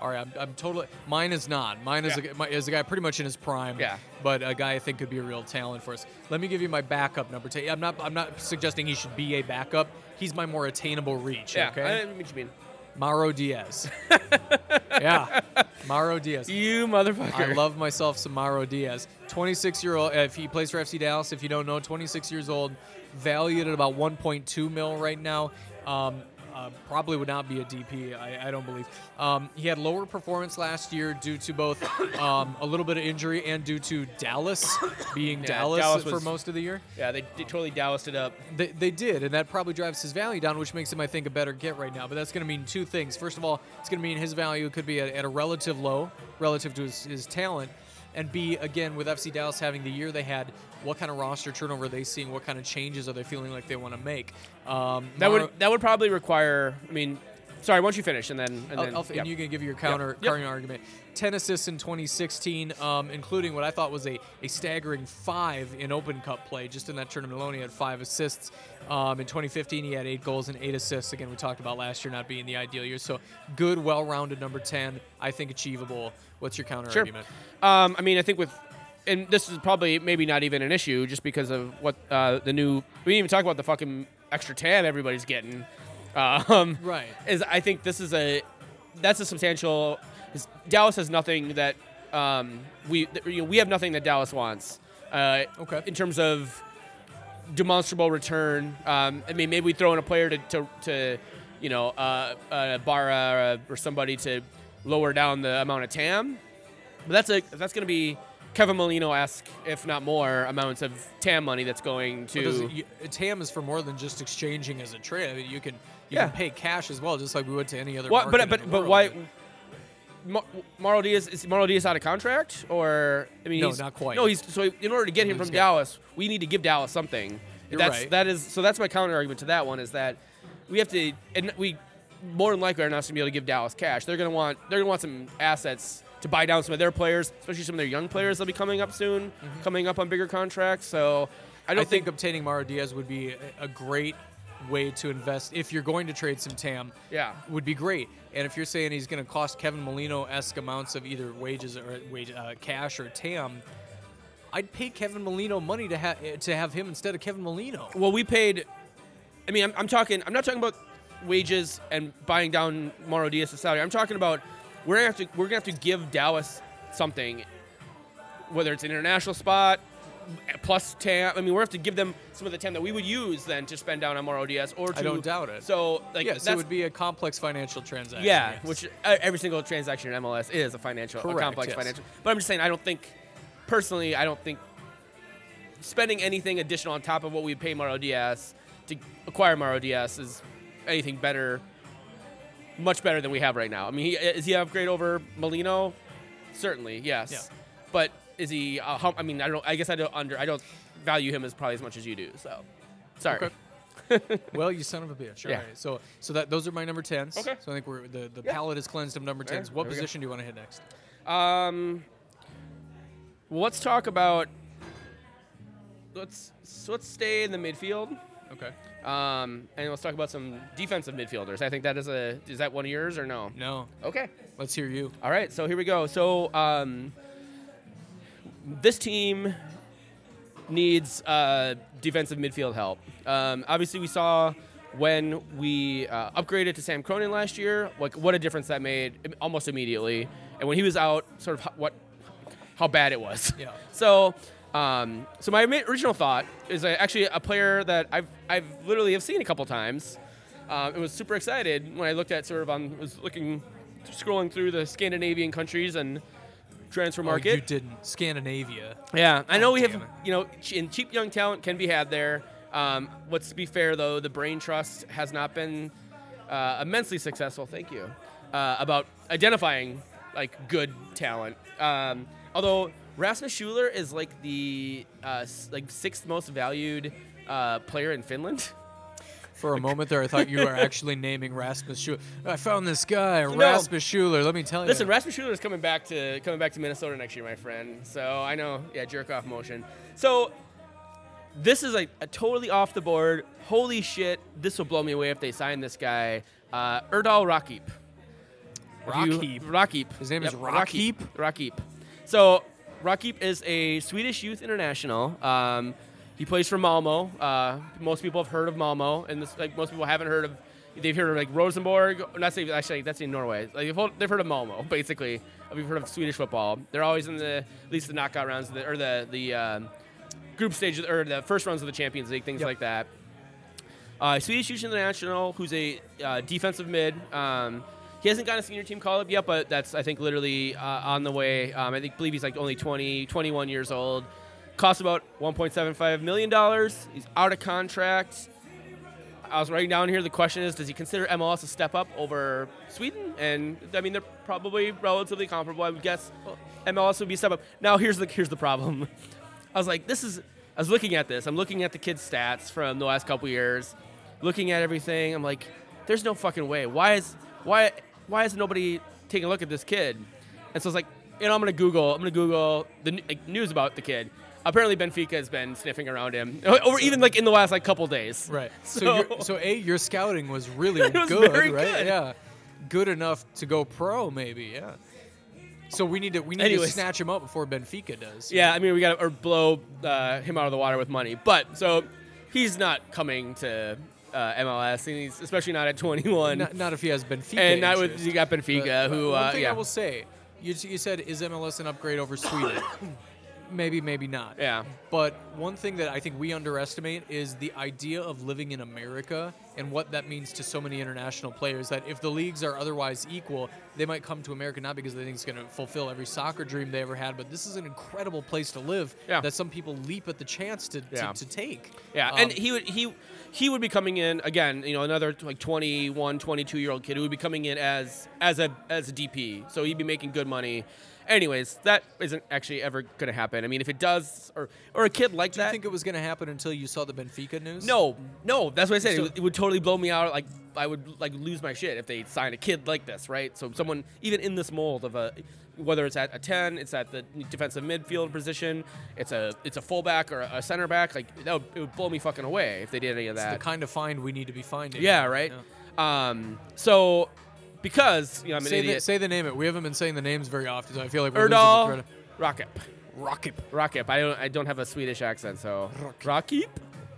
All right, I'm, I'm totally. Mine is not. Mine is, Yeah. a, my, is a guy pretty much in his prime. Yeah. But a guy I think could be a real talent for us. Let me give you my backup number. ten. I'm not. I'm not suggesting he should be a backup. He's my more attainable reach. yeah, Okay. I you mean. Mauro Diaz. yeah. Mauro Diaz. You motherfucker. I love myself some Mauro Diaz. 26 year old. If he plays for FC Dallas, if you don't know, 26 years old, valued at about 1.2 mil right now. Um, uh, probably would not be a DP. I, I don't believe. Um, he had lower performance last year due to both um, a little bit of injury and due to Dallas being Yeah, Dallas, Dallas for was- most of the year. Yeah, they, they totally Dallased it up. They, they did, and that probably drives his value down, which makes him, I think, a better get right now. But that's going to mean two things. First of all, it's going to mean his value could be at, at a relative low relative to his, his talent. And B, again, with FC Dallas having the year they had, what kind of roster turnover are they seeing? What kind of changes are they feeling like they want to make? Um, That Mauro- would that would probably require. I mean, sorry. Why don't you finish and then and I'll- then I'll- yeah. and you can give your counter Yep. counter argument. Ten assists in 2016, um, including what I thought was a, a staggering five in Open Cup play. Just in that tournament alone, he had five assists. Um, in 2015, he had eight goals and eight assists. Again, we talked about last year not being the ideal year. So good, well-rounded number 10. I think achievable. What's your counter Sure. argument? Um, I mean, I think with, and this is probably maybe not even an issue just because of what uh, the new. We didn't even talk about the fucking extra tab everybody's getting. Um, Right. Is I think this is a, that's a substantial. Dallas has nothing that um, we that, you know, we have nothing that Dallas wants. Uh, Okay. In terms of demonstrable return. Um, I mean, maybe we throw in a player to, to, to you know, uh, uh, Barra or, or somebody to lower down the amount of TAM. But that's a that's going to be Kevin Molino-esque, if not more, amounts of TAM money that's going to. it, you, TAM is for more than just exchanging as a trade. I mean, you can you Yeah. can pay cash as well, just like we would to any other. What, but but but why? Ma- Mauro Diaz is Mauro Diaz out of contract or I mean No, he's, not quite. No, he's so in order to get him from. Dallas, we need to give Dallas something. You're that's right. that is so that's my counter argument to that one is that we have to and we more than likely are not going to be able to give Dallas cash. They're going to want they're going to want some assets to buy down some of their players, especially some of their young players that'll be coming up soon, mm-hmm. coming up on bigger contracts. So I I, don't think think, obtaining Mauro Diaz would be a great way to invest if you're going to trade some TAM. Yeah. would be great. And if you're saying he's going to cost Kevin Molino-esque amounts of either wages or wage, uh, cash or TAM, I'd pay Kevin Molino money to have to have him instead of Kevin Molino. Well, we paid. I mean, I'm, I'm talking. I'm not talking about wages and buying down Mauro Diaz's salary. I'm talking about we're gonna have to we're gonna have to give Dallas something, whether it's an international spot plus TAM. I mean, we're gonna have to give them some of the TAM that we would use then to spend down on Mauro Diaz or to. I don't doubt it. So like yes, it would be a complex financial transaction. yeah, yes. which uh, every single transaction in MLS is a financial, a complex yes. financial. But I'm just saying, I don't think, personally, I don't think spending anything additional on top of what we pay Diaz to acquire Diaz is anything better, much better than we have right now. I mean, he, is he upgrade over Molino? Certainly, yes. Yeah. But is he? Uh, hum- I mean, I don't. I guess I don't under. I don't value him as probably as much as you do. So, sorry. Okay. well, you son of a bitch. Yeah. All right. So, so that those are my number tens. Okay. So I think we're the, the Yeah. palette is cleansed of number tens. What there position do you want to hit next? Um, let's talk about. Let's so let's stay in the midfield. Okay. Um, and let's talk about some defensive midfielders. I think that is a is that one of yours or no? No. Okay. Let's hear you. All right. So here we go. So um, this team needs uh, defensive midfield help. Um, obviously, we saw when we uh, upgraded to Sam Cronin last year, like what a difference that made almost immediately. And when he was out, sort of ho- what how bad it was. Yeah. So, um, so my original thought is actually a player that I've I've literally have seen a couple times. Um, I was super excited when I looked at sort of on was looking scrolling through the Scandinavian countries and transfer Oh, market. you didn't. Scandinavia. Yeah, I know Oh, we have it. you know, and cheap young talent can be had there. Um, let's be fair though, the brain trust has not been uh, immensely successful. Thank you uh, about identifying like good talent. Um, although Rasmus Schüller is like the uh, s- like sixth most valued uh, player in Finland. For a moment there, I thought you were actually naming Rasmus Schüller. I found this guy, Rasmus Schüller. Let me tell you. Listen, Rasmus Schüller is coming back to coming back to Minnesota next year, my friend. So I know, yeah, jerk off motion. So this is like a totally off the board. Holy shit! This will blow me away if they sign this guy, uh, Erdal Rakip. Rakip. Rakip. His name is Yep, Rakip? Rakip. So Rakip is a Swedish youth international. Um, he plays for Malmo. Uh, most people have heard of Malmo, and this, like most people haven't heard of. They've heard of like Rosenborg. Not say actually that's in Norway. Like they've, heard- they've heard of Malmo, basically. We've heard of Swedish football. They're always in the at least the knockout rounds of the, or the the um, group stage or the first rounds of the Champions League, things Yep. like that. Uh, Swedish youth international, who's a uh, defensive mid. Um, he hasn't gotten a senior team call up yet, but that's I think literally uh, on the way. Um, I think believe he's like only 20, 21 years old. Costs about 1.75 million dollars. He's out of contract. I was writing down here. The question is, does he consider MLS a step up over Sweden? And I mean, they're probably relatively comparable. I would guess MLS would be a step up. Now, here's the here's the problem. I was like, this is. I was looking at this. I'm looking at the kid's stats from the last couple years, looking at everything. I'm like, there's no fucking way. Why is why why is nobody taking a look at this kid? And so I was like, you know, I'm gonna Google. I'm gonna Google the like, news about the kid. Apparently, Benfica has been sniffing around him, or even like in the last like couple days. Right. So, So- so a your scouting was really It was good, very right? good. Yeah. Good enough to go pro, maybe. Yeah. So we need to we need Anyways. to snatch him up before Benfica does. Yeah, I mean, we got to or blow uh, him out of the water with money. But so he's not coming to uh, MLS, and he's especially not at 21, Not, not if he has Benfica. and not with you got Benfica, But- who one uh, thing yeah, I will say, you, you said is MLS an upgrade over Sweden? maybe, maybe not. yeah, But one thing that I think we underestimate is the idea of living in America and what that means to so many international players. That if the leagues are otherwise equal, they might come to America not because they think it's going to fulfill every soccer dream they ever had, but this is an incredible place to live Yeah. that some people leap at the chance to, Yeah. to, to take. yeah, Um, and he would he he would be coming in again, you know, another like 21, 22 year old kid who would be coming in as as a as a DP, so he'd be making good money. Anyways, that isn't actually ever going to happen. I mean, if it does, or or a kid like that. do you think it was going to happen until you saw the Benfica news? No, no, that's what I said. It So- would, it would totally blow me out. Like I would like lose my shit if they signed a kid like this, right? So someone even in this mold of a, whether it's at a ten, it's at the defensive midfield position, it's a it's a fullback or a center back. Like that would, it would blow me fucking away if they did any of It's that. the kind of find we need to be finding. yeah, right. Um, so because you know I'm an Say the, idiot. say the name. It. We haven't been saying the names very often, so I feel like we're losing the Erdal thread. Rakip. Rocket. Rakip. I don't I don't have a Swedish accent, so Rakip.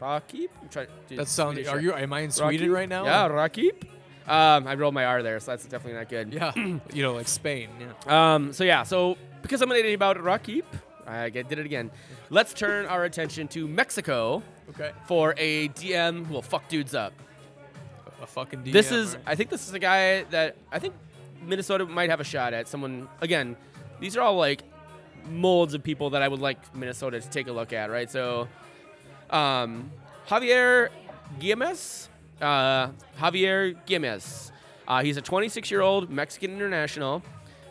Rakip. I'm trying to That sounds. Are you? Am I in Sweden Rakip? right now? Yeah, Rakip. Um, I rolled my R there, so that's definitely not good. Yeah. you know, like Spain. Yeah. Um, so yeah, so because I'm an idiot about Rakip, I get- did it again. Let's turn our attention to Mexico Okay. for a DM who will fuck dudes up. A fucking DM. This is. I think, this is a guy that I think Minnesota might have a shot at. Someone again, these are all like molds of people that I would like Minnesota to take a look at, right? So, um, Javier Güémez, uh, Javier Güémez. Uh, he's a 26 year old Mexican international.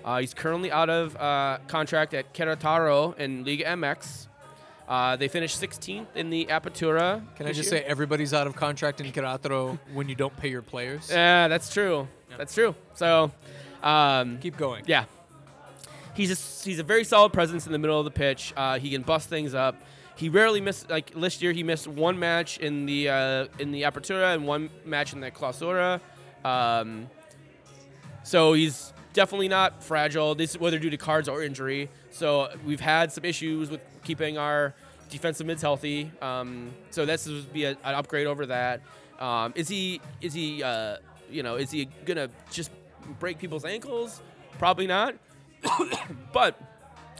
Uh, he's currently out of uh, contract at Querétaro in Liga MX. Uh, they finished 16th in the Apertura. Can I just year. say everybody's out of contract in Querétaro when you don't pay your players? Yeah, that's true. That's true. So, um, Keep going. yeah, he's a, he's a very solid presence in the middle of the pitch. Uh, he can bust things up. He rarely missed like last year. He missed one match in the uh, in the Apertura and one match in the Clausura. Um, so he's definitely not fragile. This is whether due to cards or injury. So we've had some issues with keeping our defensive mids healthy. Um, so this would be a, an upgrade over that. Um, is he is he uh, you know is he gonna just break people's ankles? Probably not. but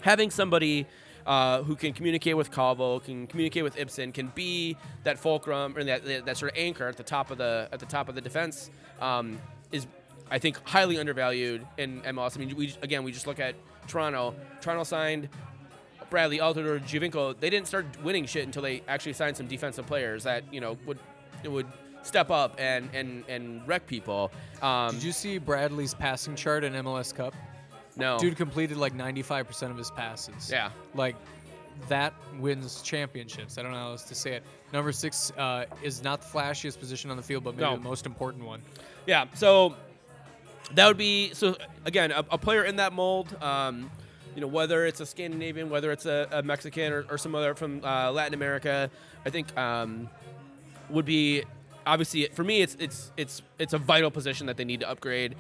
having somebody uh, who can communicate with Calvo, can communicate with Ibson, can be that fulcrum or that, that, that sort of anchor at the top of the at the top of the defense um, is, I think, highly undervalued in MLS. I mean, we again we just look at Toronto. Toronto signed Bradley Altidore, Giovinco. They didn't start winning shit until they actually signed some defensive players that you know would would step up and and and wreck people. Um, Did you see Bradley's passing chart in MLS Cup? no, Dude completed like 95% of his passes. Yeah. Like that wins championships. I don't know how else to say it. Number six uh, is not the flashiest position on the field, but maybe No. the most important one. Yeah, so that would be so again a, a player in that mold. Um, you know, whether it's a Scandinavian, whether it's a, a Mexican or, or some other from uh, Latin America, I think um, would be obviously for me. It's it's it's it's a vital position that they need to upgrade.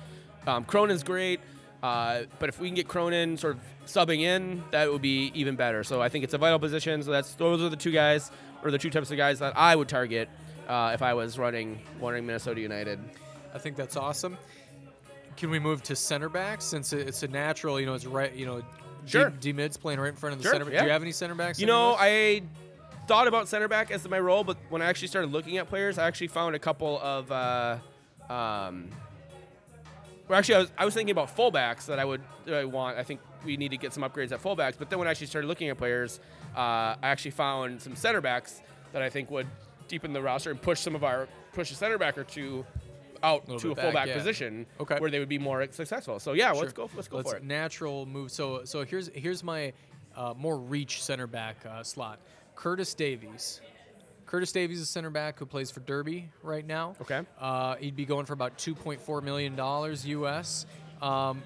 Um, Cronin's great, uh, but if we can get Cronin sort of subbing in, that would be even better. So I think it's a vital position. So that's those are the two guys or the two types of guys that I would target uh, if I was running running Minnesota United. I think that's awesome. Can we move to center back since it's a natural? You know, it's right. You know, Sure. D, D mid's playing right in front of the Sure, center. back. yeah. Do you have any center backs? You know? I thought about center back as my role, but when I actually started looking at players, I actually found a couple of. Uh, um, well, actually, I was, I was thinking about fullbacks that I would that I want. I think we need to get some upgrades at fullbacks. But then when I actually started looking at players, uh, I actually found some center backs that I think would deepen the roster and push some of our push a center back or two out Little to a bit back, fullback yeah. position Okay. where they would be more successful. So yeah, Sure. let's go. Let's go for it. Natural move. So so here's here's my uh, more reach center back uh, slot. Curtis Davies. Curtis Davies is a center back who plays for Derby right now. Okay. Uh, he'd be going for about 2.4 million dollars US. Um,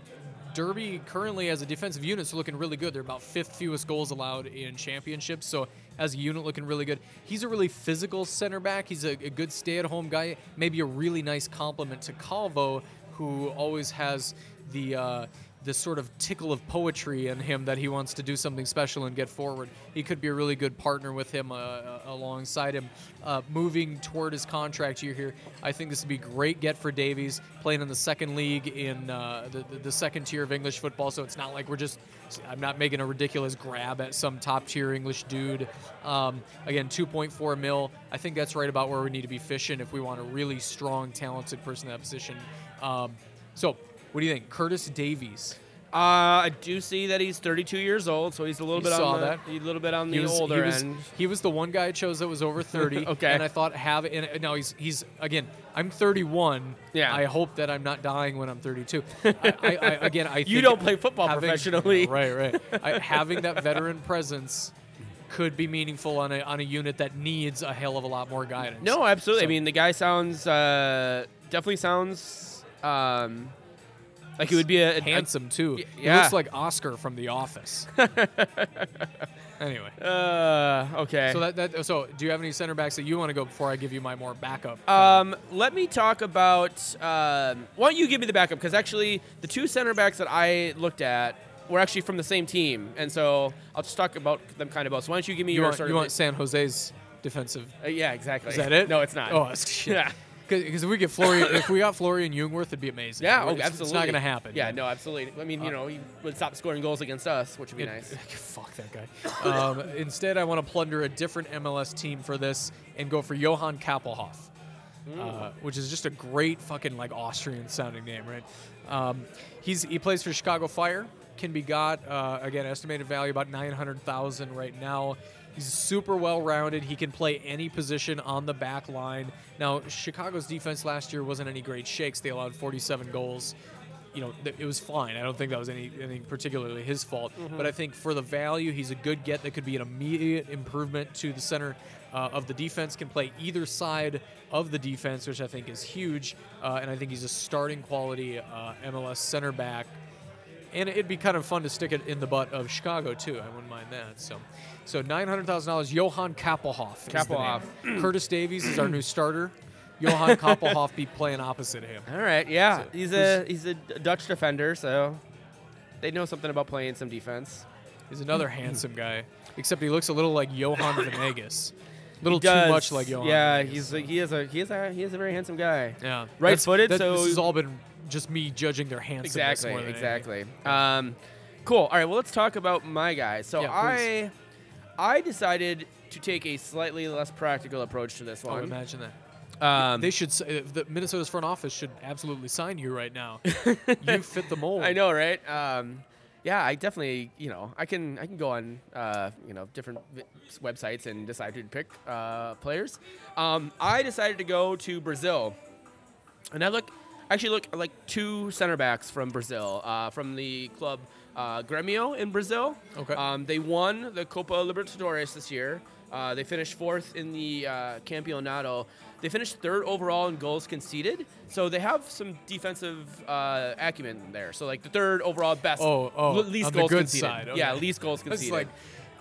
Derby currently as a defensive unit is looking really good. They're about fifth fewest goals allowed in championships. So as a unit, looking really good. He's a really physical center back. He's a, a good stay-at-home guy. Maybe a really nice compliment to Calvo, who always has the uh, the sort of tickle of poetry in him that he wants to do something special and get forward. He could be a really good partner with him uh, uh, alongside him. Uh, moving toward his contract year here, I think this would be great get for Davies playing in the second league in uh, the, the the second tier of English football. So it's not like we're just I'm not making a ridiculous grab at some top tier English dude. Um, again, 2.4 mil. I think that's right about where we need to be fishing if we want a really strong, talented person in that position. Um, so, what do you think, Curtis Davies? Uh, I do see that he's 32 years old, so he's a little You bit saw on the that. he's a little bit on the he was, older he was, end. He was the one guy I chose that was over 30. Okay. And I thought have it. And now he's he's again. I'm 31. Yeah. I hope that I'm not dying when I'm 32. I, I, I, again, I You don't play football having- professionally. Right, right. I, having that veteran presence could be meaningful on a on a unit that needs a hell of a lot more guidance. No, absolutely. I mean, the guy sounds uh, definitely sounds um, like he would be a, a handsome too. Y- He yeah. looks like Oscar from The Office. anyway. Uh, okay. So that, that so do you have any center backs that you want to go before I give you my more backup? Um, let me talk about. Um, why don't you give me the backup? Because actually, the two center backs that I looked at were actually from the same team, and so I'll just talk about them kind of both. So why don't you give me you your want, you want San Jose's defensive? uh, yeah, exactly. Is that it? No, it's not. Oh, shit. yeah. Because if we get Florian, if we got Florian Jungwirth, it'd be amazing. Yeah, oh, It's- absolutely. It's not gonna happen. Yeah, no, absolutely. I mean, you know, he would stop scoring goals against us, which would be It- nice. Fuck that guy. Um, instead, I want to plunder a different MLS team for this and go for Johan Kappelhof, uh, which is just a great fucking like Austrian sounding name, right? Um, he's he plays for Chicago Fire. Can be got uh, again estimated value about nine hundred thousand right now. He's super well rounded. He can play any position on the back line. Now, Chicago's defense last year wasn't any great shakes. They allowed 47 goals you know, th- it was fine. I don't think that was any, anything particularly his fault. But I think for the value, he's a good get that could be an immediate improvement to the center uh, of the defense. Can play either side of the defense, which I think is huge. Uh, and I think he's a starting quality uh, MLS center back. And it'd be kind of fun to stick it in the butt of Chicago too. I wouldn't mind that. So, so nine hundred thousand dollars. Johan Kappelhof. is Kappelhof. Curtis Davies is our new starter. Johan Kappelhof be playing opposite him. All right, yeah, So, he's a he's a Dutch defender, so they know something about playing some defense. He's another handsome guy, except he looks a little like Johan Venegas. A little He does. too much like Johan. Yeah, Venegas. he's a, he is a he is a he is a very handsome guy. yeah right-footed, that- so- this has all been just me judging their handsomeness Exactly, more than exactly. Um, cool. All right, well, let's talk about my guy. So Yeah, I I decided to take a slightly less practical approach to this I would one. imagine that. Um, They should. s- uh, The Minnesota's front office should absolutely sign you right now. you fit the mold. I know, right? Um, yeah, I definitely, you know, I can I can go on, uh, you know, different vi- websites and decide who to pick uh, players. Um, I decided to go to Brazil, and I look, actually look at like two center backs from Brazil, uh, from the club uh, Grêmio in Brazil. Okay. Um, they won the Copa Libertadores this year. Uh, they finished fourth in the uh, Campionato. They finished third overall in goals conceded, so they have some defensive uh, acumen there. So like the third overall best, Oh, oh, least goals good conceded. side, Yeah, least goals conceded. like,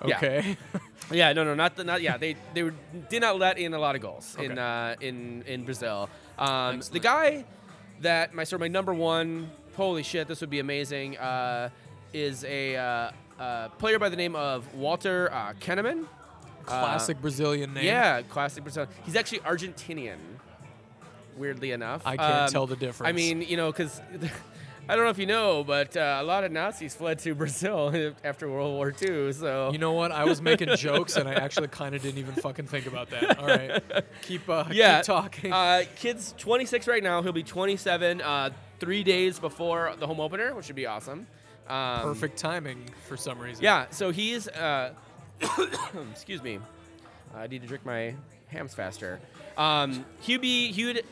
okay. Yeah, no, no, not the, not yeah. They they were, did not let in a lot of goals in uh, in in Brazil. Um, the guy that my sort of my number one. Holy shit, this would be amazing. Uh, is a uh, uh, player by the name of Walter uh, Kannemann. Classic Brazilian name. Yeah, classic Brazilian. He's actually Argentinian. Weirdly enough, I can't Um, tell the difference. I mean, you know, because I don't know if you know, but uh, a lot of Nazis fled to Brazil after World War II. So You know what? I was making jokes and I actually kind of didn't even fucking think about that. All right. Keep, uh, yeah, keep talking. Uh, kid's 26 right now. He'll be 27 uh, three days before the home opener, which would be awesome. Um, Perfect timing for some reason. Yeah, so he's. Uh, excuse me. I need to drink my hams faster. Um, he'd be he would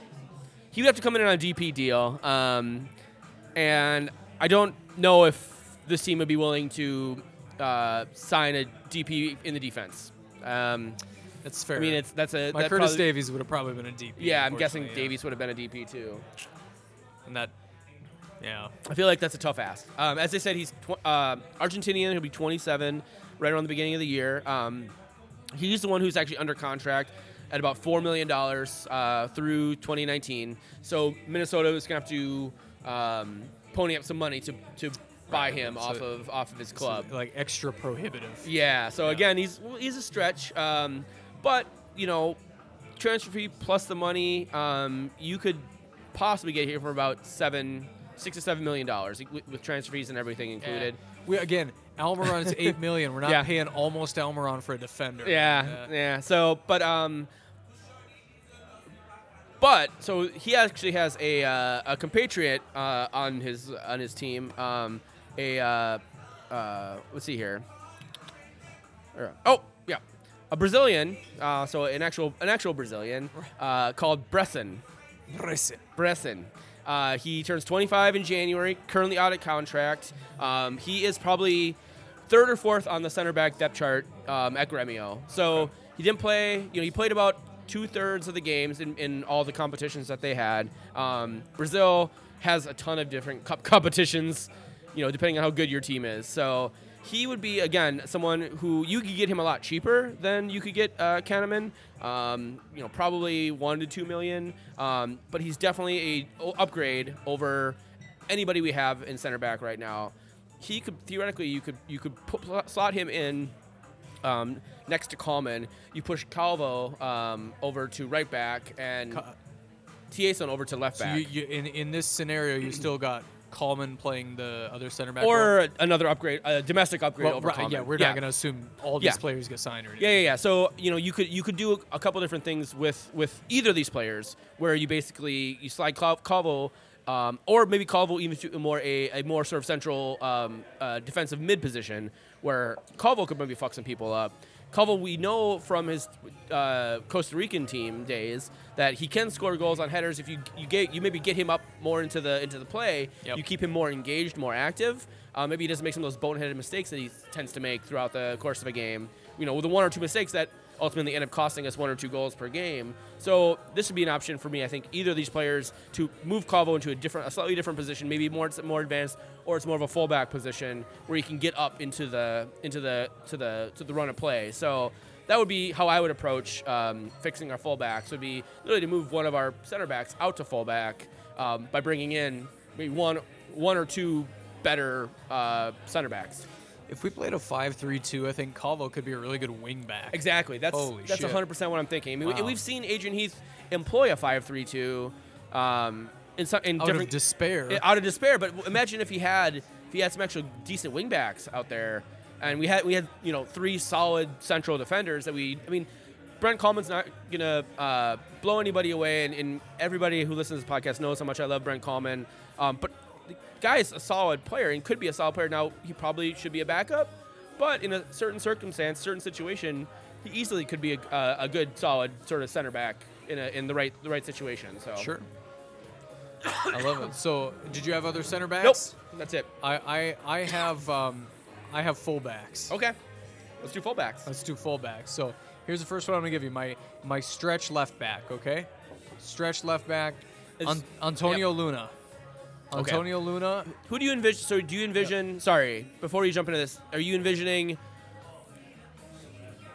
he would have to come in on a DP deal, um, and I don't know if this team would be willing to uh, sign a DP in the defense. Um, That's fair. I mean, it's that's a My that Curtis probably- Davies would have probably been a DP. Yeah, I'm guessing yeah. Davies would have been a DP too. And that, yeah. I feel like that's a tough ask. Um, as I said, he's tw- uh, Argentinian. He'll be 27 right around the beginning of the year. Um, he's the one who's actually under contract at about $4 million uh, through 2019. So Minnesota is going to have to um, pony up some money to, to buy Right, him so- off of off of his club. So, like extra prohibitive. Yeah. So Yeah. again, he's he's a stretch, um, but you know, transfer fee plus the money, um, you could possibly get here for about seven, six to seven million dollars with, with transfer fees and everything included. We again, Almiron is eight million. We're not Yeah. paying almost Almiron for a defender. Yeah, yeah. So, but um, but so he actually has a uh, a compatriot uh, on his on his team. Um, a uh, uh, let's see here. Er, Oh yeah, a Brazilian. Uh, so an actual an actual Brazilian uh, called Bressan. Bressan. Bressan. Uh, he turns 25 in January, currently out of contract. Um, he is probably third or fourth on the center back depth chart um, at Gremio. So he didn't play, you know, he played about two thirds of the games in, in all the competitions that they had. Um, Brazil has a ton of different cup competitions, you know, depending on how good your team is. So he would be again someone who you could get him a lot cheaper than you could get uh, Kannemann. Um, you know, probably one to two million. Um, but he's definitely a upgrade over anybody we have in center back right now. He could theoretically you could you could put, slot him in um, next to Kallman. You push Calvo um, over to right back and Ca- Thiesson over to left So back. you, you, in in this scenario, you still got Kallman playing the other center back. or another upgrade, a domestic upgrade well, over right, Kallman. yeah, we're not gonna assume all these Yeah. players get signed or anything. Yeah, yeah, yeah. So you know, you could you could do a couple different things with with either of these players, where you basically you slide Calvo, um, or maybe Calvo even to more a, a more sort of central um, uh, defensive mid position, where Calvo could maybe fuck some people up. Calvo, we know from his uh, Costa Rican team days that he can score goals on headers. If you you get you maybe get him up more into the into the play, Yep. you keep him more engaged, more active. Uh, maybe he doesn't make some of those boneheaded mistakes that he tends to make throughout the course of a game. You know, with the one or two mistakes that ultimately end up costing us one or two goals per game. So this would be an option for me. I think either of these players to move Calvo into a different, a slightly different position, maybe more more advanced, or it's more of a fullback position where he can get up into the into the to the to the run of play. So. That would be how I would approach um, fixing our fullbacks. Would be literally to move one of our center backs out to fullback um, by bringing in maybe one one or two better uh, center backs. If we played a 5-3-2, I think Calvo could be a really good wing back. Exactly. That's Holy that's shit. 100% what I'm thinking. I mean, we- Wow. we've seen Adrian Heath employ a 5-3-2 um, in some in Out different of despair. i- out of despair. But w- imagine if he had if he had some actual decent wing backs out there, and we had we had you know three solid central defenders that we. I mean, Brent Kallman's not gonna uh, blow anybody away, and, and everybody who listens to this podcast knows how much I love Brent Kallman. Um, but the guy's a solid player and could be a solid player. Now he probably should be a backup, but in a certain circumstance, certain situation, he easily could be a, a, a good solid sort of center back in a, in the right the right situation. So Sure. I love it. So, did you have other center backs? Nope. That's it. I, I, I have um, I have fullbacks. Okay. Let's do fullbacks. Let's do fullbacks. So Here's the first one I'm gonna give you. My my stretch left back. Okay, stretch left back. Is- An- Antonio Luna. Okay. Antonio Luna. Who do you envision? So do you envision? Sorry, before you jump into this, are you envisioning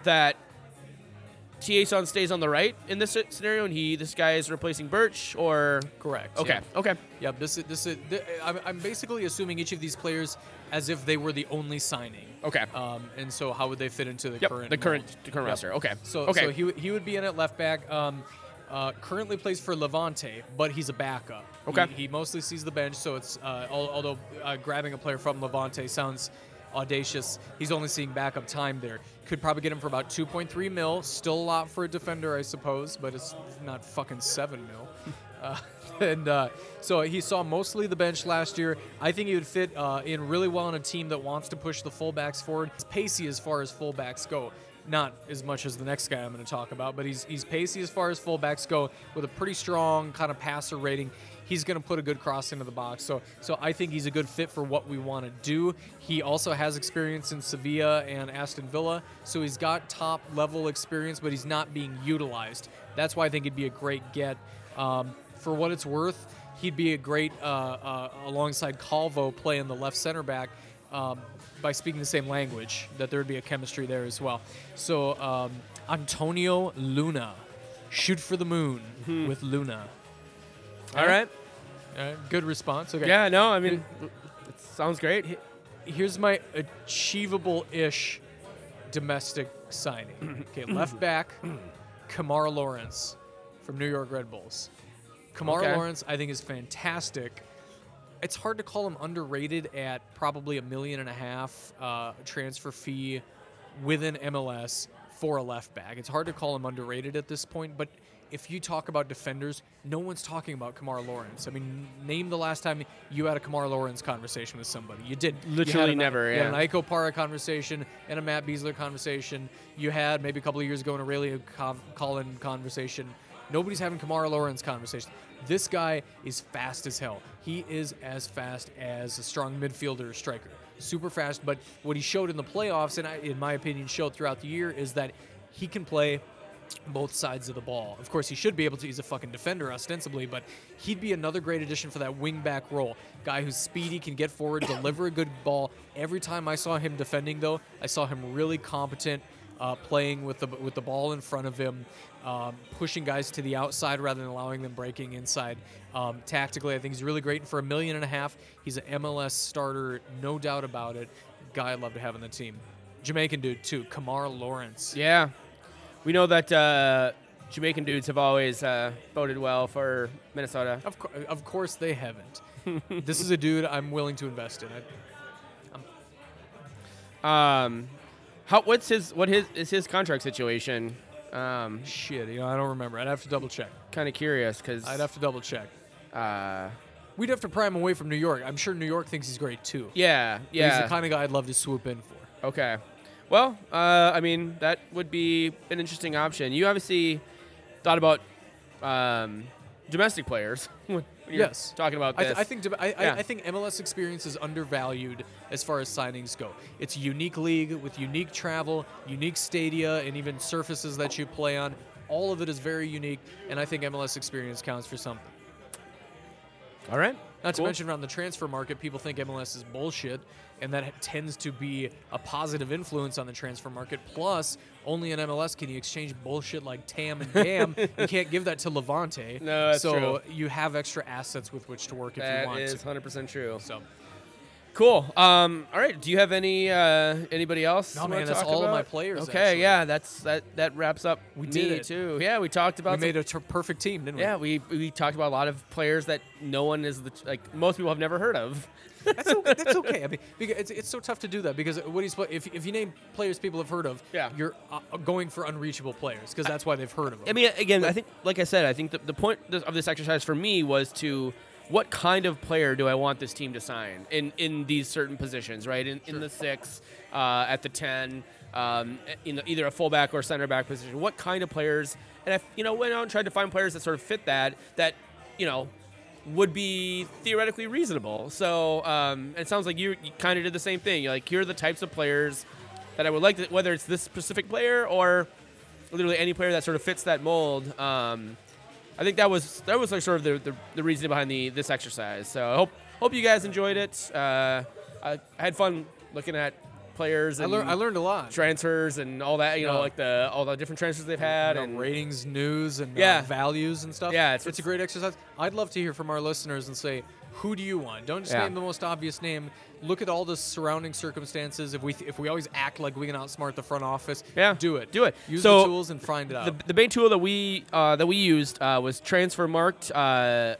that Thiesson stays on the right in this scenario, and he this guy is replacing Burch, or Correct. okay, yeah. okay, Yep. This is this is. th- I'm, I'm basically assuming each of these players as if they were the only signing. okay. Um, and so how would they fit into the yep, current the current mold? the current roster. Okay, So, okay, so he, w- he would be in at left back. Um, uh, currently plays for Levante, but he's a backup. Okay. He, he mostly sees the bench, so it's uh, although uh, grabbing a player from Levante sounds audacious, he's only seeing backup time there. Could probably get him for about 2.3 mil. Still a lot for a defender, I suppose, but it's not fucking seven mil. Uh, and uh, so he saw mostly the bench last year. I think he would fit uh, in really well on a team that wants to push the fullbacks forward. He's pacey as far as fullbacks go. Not as much as the next guy I'm going to talk about, but he's he's pacey as far as fullbacks go with a pretty strong kind of passer rating. He's going to put a good cross into the box. So so I think he's a good fit for what we want to do. He also has experience in Sevilla and Aston Villa, so he's got top level experience, but he's not being utilized. That's why I think he'd be a great get. Um, for what it's worth, he'd be a great uh, uh, alongside Calvo playing the left center back um, by speaking the same language. That there would be a chemistry there as well. So um, Antonio Luna, shoot for the moon with Luna. all right. Uh, good response. Okay. Yeah, no, I mean, it sounds great. Here's my achievable-ish domestic signing. Okay, left back, Kemar Lawrence from New York Red Bulls. Kemar Okay. Lawrence, I think, is fantastic. It's hard to call him underrated at probably a million and a half uh, transfer fee within MLS for a left back. It's hard to call him underrated at this point, but if you talk about defenders, no one's talking about Kemar Lawrence. I mean, name the last time you had a Kemar Lawrence conversation with somebody. You did. You Literally had an- never, You had yeah. an Ike Opara conversation and a Matt Besler conversation. You had maybe a couple of years ago an Aurélien Collin conversation. Nobody's having Kamara Lawrence conversation. This guy is fast as hell. He is as fast as a strong midfielder striker. Super fast, but what he showed in the playoffs, and I, in my opinion, showed throughout the year, is that he can play both sides of the ball. Of course, he should be able to. He's a fucking defender, ostensibly, but he'd be another great addition for that wing back role. Guy who's speedy, can get forward, deliver a good ball. Every time I saw him defending, though, I saw him really competent, uh, playing with the with the ball in front of him, um, pushing guys to the outside rather than allowing them breaking inside. Um, tactically, I think he's really great. And for a million and a half, he's an MLS starter, no doubt about it. Guy I'd love to have on the team. Jamaican dude too, Kemar Lawrence. Yeah, we know that uh, Jamaican dudes have always uh, voted well for Minnesota. Of, cour- of course they haven't. this is a dude I'm willing to invest in. I, Um, how what's his what his is his contract situation? Um, shit, you know, I don't remember. I'd have to double check. kind of curious because I'd have to double check. uh, We'd have to pry him away from New York. I'm sure New York thinks he's great too. yeah But yeah He's the kind of guy I'd love to swoop in for. okay. Well, uh, I mean that would be an interesting option. You obviously thought about um, domestic players when you're Yes. talking about I, this. th- I think I, Yeah. I, I think MLS experience is undervalued as far as signings go. It's a unique league with unique travel, unique stadia, and even surfaces that you play on. All of it is very unique, and I think MLS experience counts for something. All right. Not to mention around the transfer market, people think MLS is bullshit, and that tends to be a positive influence on the transfer market. Plus, only in MLS can you exchange bullshit like TAM and CAM. you can't give that to Levante. No, that's so true. you have extra assets with which to work if you want is to. 100% true. So Cool. Um, all right. Do you have any uh, anybody else? No, man, that's all of my players, Okay. actually. Yeah. That's that. That wraps up. We me did it. too. Yeah. We talked about. we about. made a ter- perfect team, didn't we? yeah. We we talked about a lot of players that no one is the like most people have never heard of. That's okay. That's okay. I mean, because it's, it's so tough to do that because what he's if if you name players people have heard of, Yeah. you're uh, going for unreachable players because that's why they've heard of them. I mean, again, I think, like I said, I think the, the point of this exercise for me was to what kind of player do I want this team to sign in, in these certain positions, right? In, in the six, uh, at the 10, um, in either a fullback or center back position. What kind of players? And I, you know, went out and tried to find players that sort of fit that, that, you know, would be theoretically reasonable. So um, it sounds like you, you kind of did the same thing. You're like, here are the types of players that I would like, to, whether it's this specific player or literally any player that sort of fits that mold. Um, I think that was that was like sort of the, the, the reason behind the this exercise. So I hope hope you guys enjoyed it. Uh, I had fun looking at players I, and lear- I learned a lot. transfers and all that. You know, like the all the different transfers they've had You know, and ratings, news, and Yeah. uh, values and stuff. Yeah, it's, it's- a great exercise. I'd love to hear from our listeners and say, who do you want? Don't just Yeah. name the most obvious name. Look at all the surrounding circumstances. If we if we always act like we can outsmart the front office, Yeah, do it. do it. Use So, the tools and find it out. the, the main tool that we uh, that we used uh, was Transfermarkt. Uh,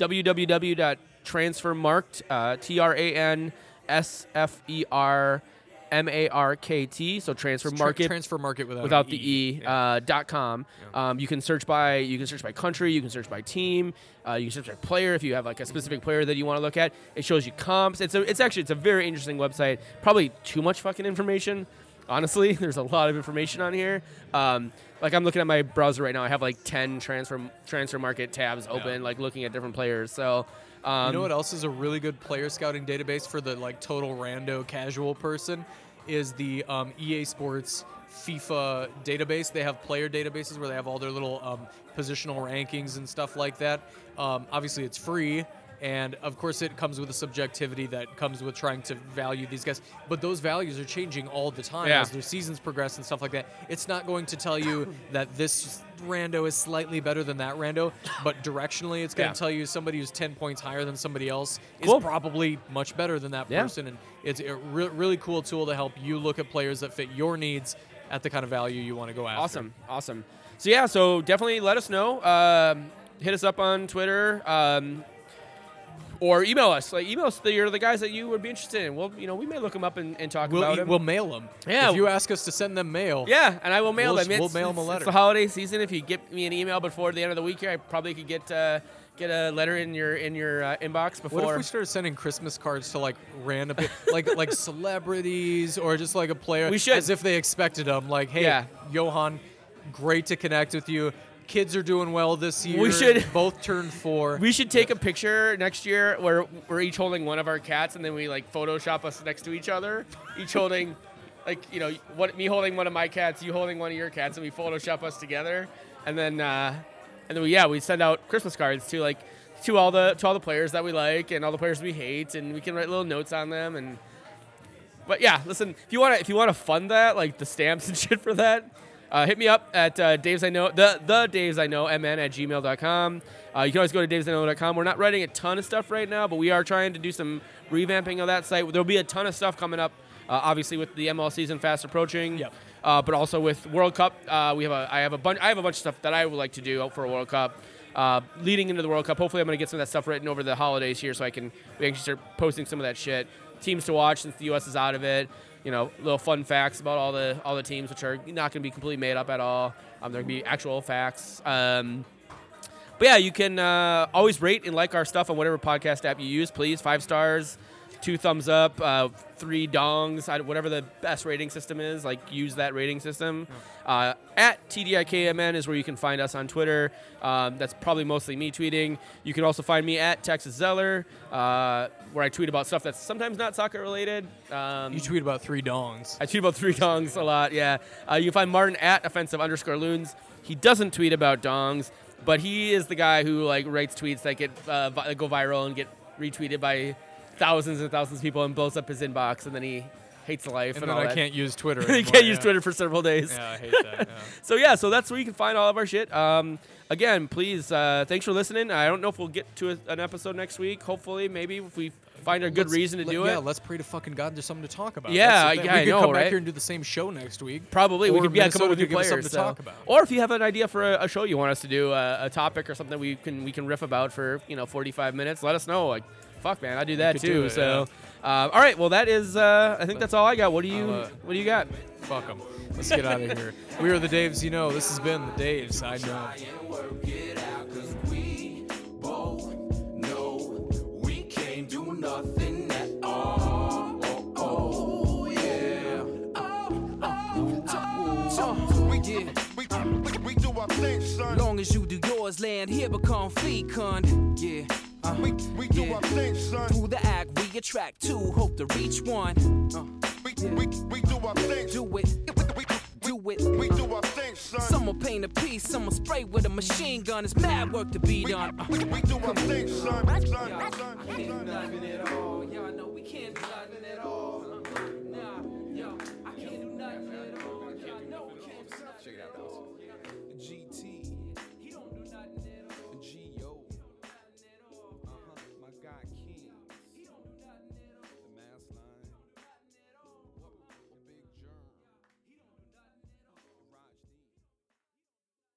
www.transfermarkt. Uh, T R A N S F E R M A R K T. So transfer Tra- market transfer market without, without the e Yeah. uh, dot com. Um, you can search by you can search by country, you can search by team, uh, you can search by player if you have like a specific player that you want to look at. It shows you comps. It's a, it's actually it's a very interesting website. Probably too much fucking information. Honestly, there's a lot of information on here. Um, like I'm looking at my browser right now. I have like 10 transfer Transfermarkt tabs open, like looking at different players. So. Um, You know what else is a really good player scouting database for the like total rando casual person is the um, EA Sports FIFA database. They have player databases where they have all their little um, positional rankings and stuff like that. Um, obviously, it's free. And of course, it comes with a subjectivity that comes with trying to value these guys. But those values are changing all the time Yeah. as their seasons progress and stuff like that. It's not going to tell you that this rando is slightly better than that rando, but directionally, it's going to Yeah. tell you somebody who's 10 points higher than somebody else Cool. is probably much better than that Yeah. person. And it's a re- really cool tool to help you look at players that fit your needs at the kind of value you want to go after. Awesome, awesome. So yeah, so definitely let us know. Um, hit us up on Twitter. Um, or email us. Like email us the, you're the guys that you would be interested in. Well, you know, we may look them up and, and talk We'll, about e- them. we'll mail them. Yeah. If you ask us to send them mail, yeah, and I will mail We'll them. s- we'll It's- mail 'em a letter. It's the holiday season. If you get me an email before the end of the week here, I probably could get uh, get a letter in your in your uh, inbox before. What if we started sending Christmas cards to like random, like like celebrities or just like a player? We should. as if they expected them. Like, hey, Yeah. Johan, great to connect with you. Kids are doing well this year. We should- both turn four. we should take a picture next year where we're each holding one of our cats, and then we like Photoshop us next to each other, each holding, like you know, what me holding one of my cats, you holding one of your cats, and we Photoshop us together, and then uh, and then we yeah we send out Christmas cards to like to all the to all the players that we like and all the players we hate, and we can write little notes on them and. But yeah, listen, if you want to if you want to fund that, like the stamps and shit for that, uh, hit me up at uh, Dave's I know the the Dave's I know mn at gmail.com. Uh, you can always go to davesIknow.com. We're not writing a ton of stuff right now, but we are trying to do some revamping of that site. There'll be a ton of stuff coming up, uh, obviously with the ML season fast approaching. Yep. Uh, but also with World Cup, uh, we have a I have a bunch I have a bunch of stuff that I would like to do for a World Cup. Uh, leading into the World Cup, hopefully I'm going to get some of that stuff written over the holidays here, so I can we can start posting some of that shit. Teams to watch since the U.S. is out of it. You know, little fun facts about all the all the teams, which are not going to be completely made up at all. Um, going to be actual facts. Um, but yeah, you can uh, always rate and like our stuff on whatever podcast app you use, please. Five stars, two thumbs up, uh, three dongs, whatever the best rating system is. Like, use that rating system. Uh, at TDIKMN is where you can find us on Twitter. Um, that's probably mostly me tweeting. You can also find me at Texas Zeller, uh, where I tweet about stuff that's sometimes not soccer related. Um, you tweet about three dongs. I tweet about three dongs a lot. Yeah, uh, you can find Martin at offensive underscore loons. He doesn't tweet about dongs, but he is the guy who like writes tweets that get uh, vi- go viral and get retweeted by thousands and thousands of people and blows up his inbox, and then he hates life and and, then all I that. can't use Twitter. he can't use. Twitter for several days. Yeah, I hate that. yeah. So yeah, so that's where you can find all of our shit. Um, again, please, uh, thanks for listening. I don't know if we'll get to a, an episode next week. Hopefully, maybe if we find a good Let's- reason to let- do yeah, it. let's pray to fucking God there's something to talk about. Yeah, That's the thing. yeah, we I could know, come back here and do the same show next week. Probably we could yeah, come Minnesota up with new could players. something to so- talk about. Or if you have an idea for a, a show you want us to do, uh, a topic or something we can we can riff about for you know 45 minutes. Let us know. Like, fuck man, I do that too. do it, so, uh, all right, well that is uh, I think that's all I got. What do you uh, what do you got? Fuck them. Let's get out of here. We are the Daves you know. This has been the Daves I know. and work it out, uh, we, we do yeah. our thing, son. Through the act, we attract two, hope to reach one. Uh, we, yeah. we, we do our thing. Do it. Do it. We do our thing, son. Some will paint a piece, some will spray with a machine gun. It's mad work to be done. We, we, do our thing, son. son, son, son, I can't do nothing at all. Y'all know we can't do nothing at all. Uh-huh. Nah, yo, I can't do nothing at all. Y'all know we can't do nothing at all. Check it out,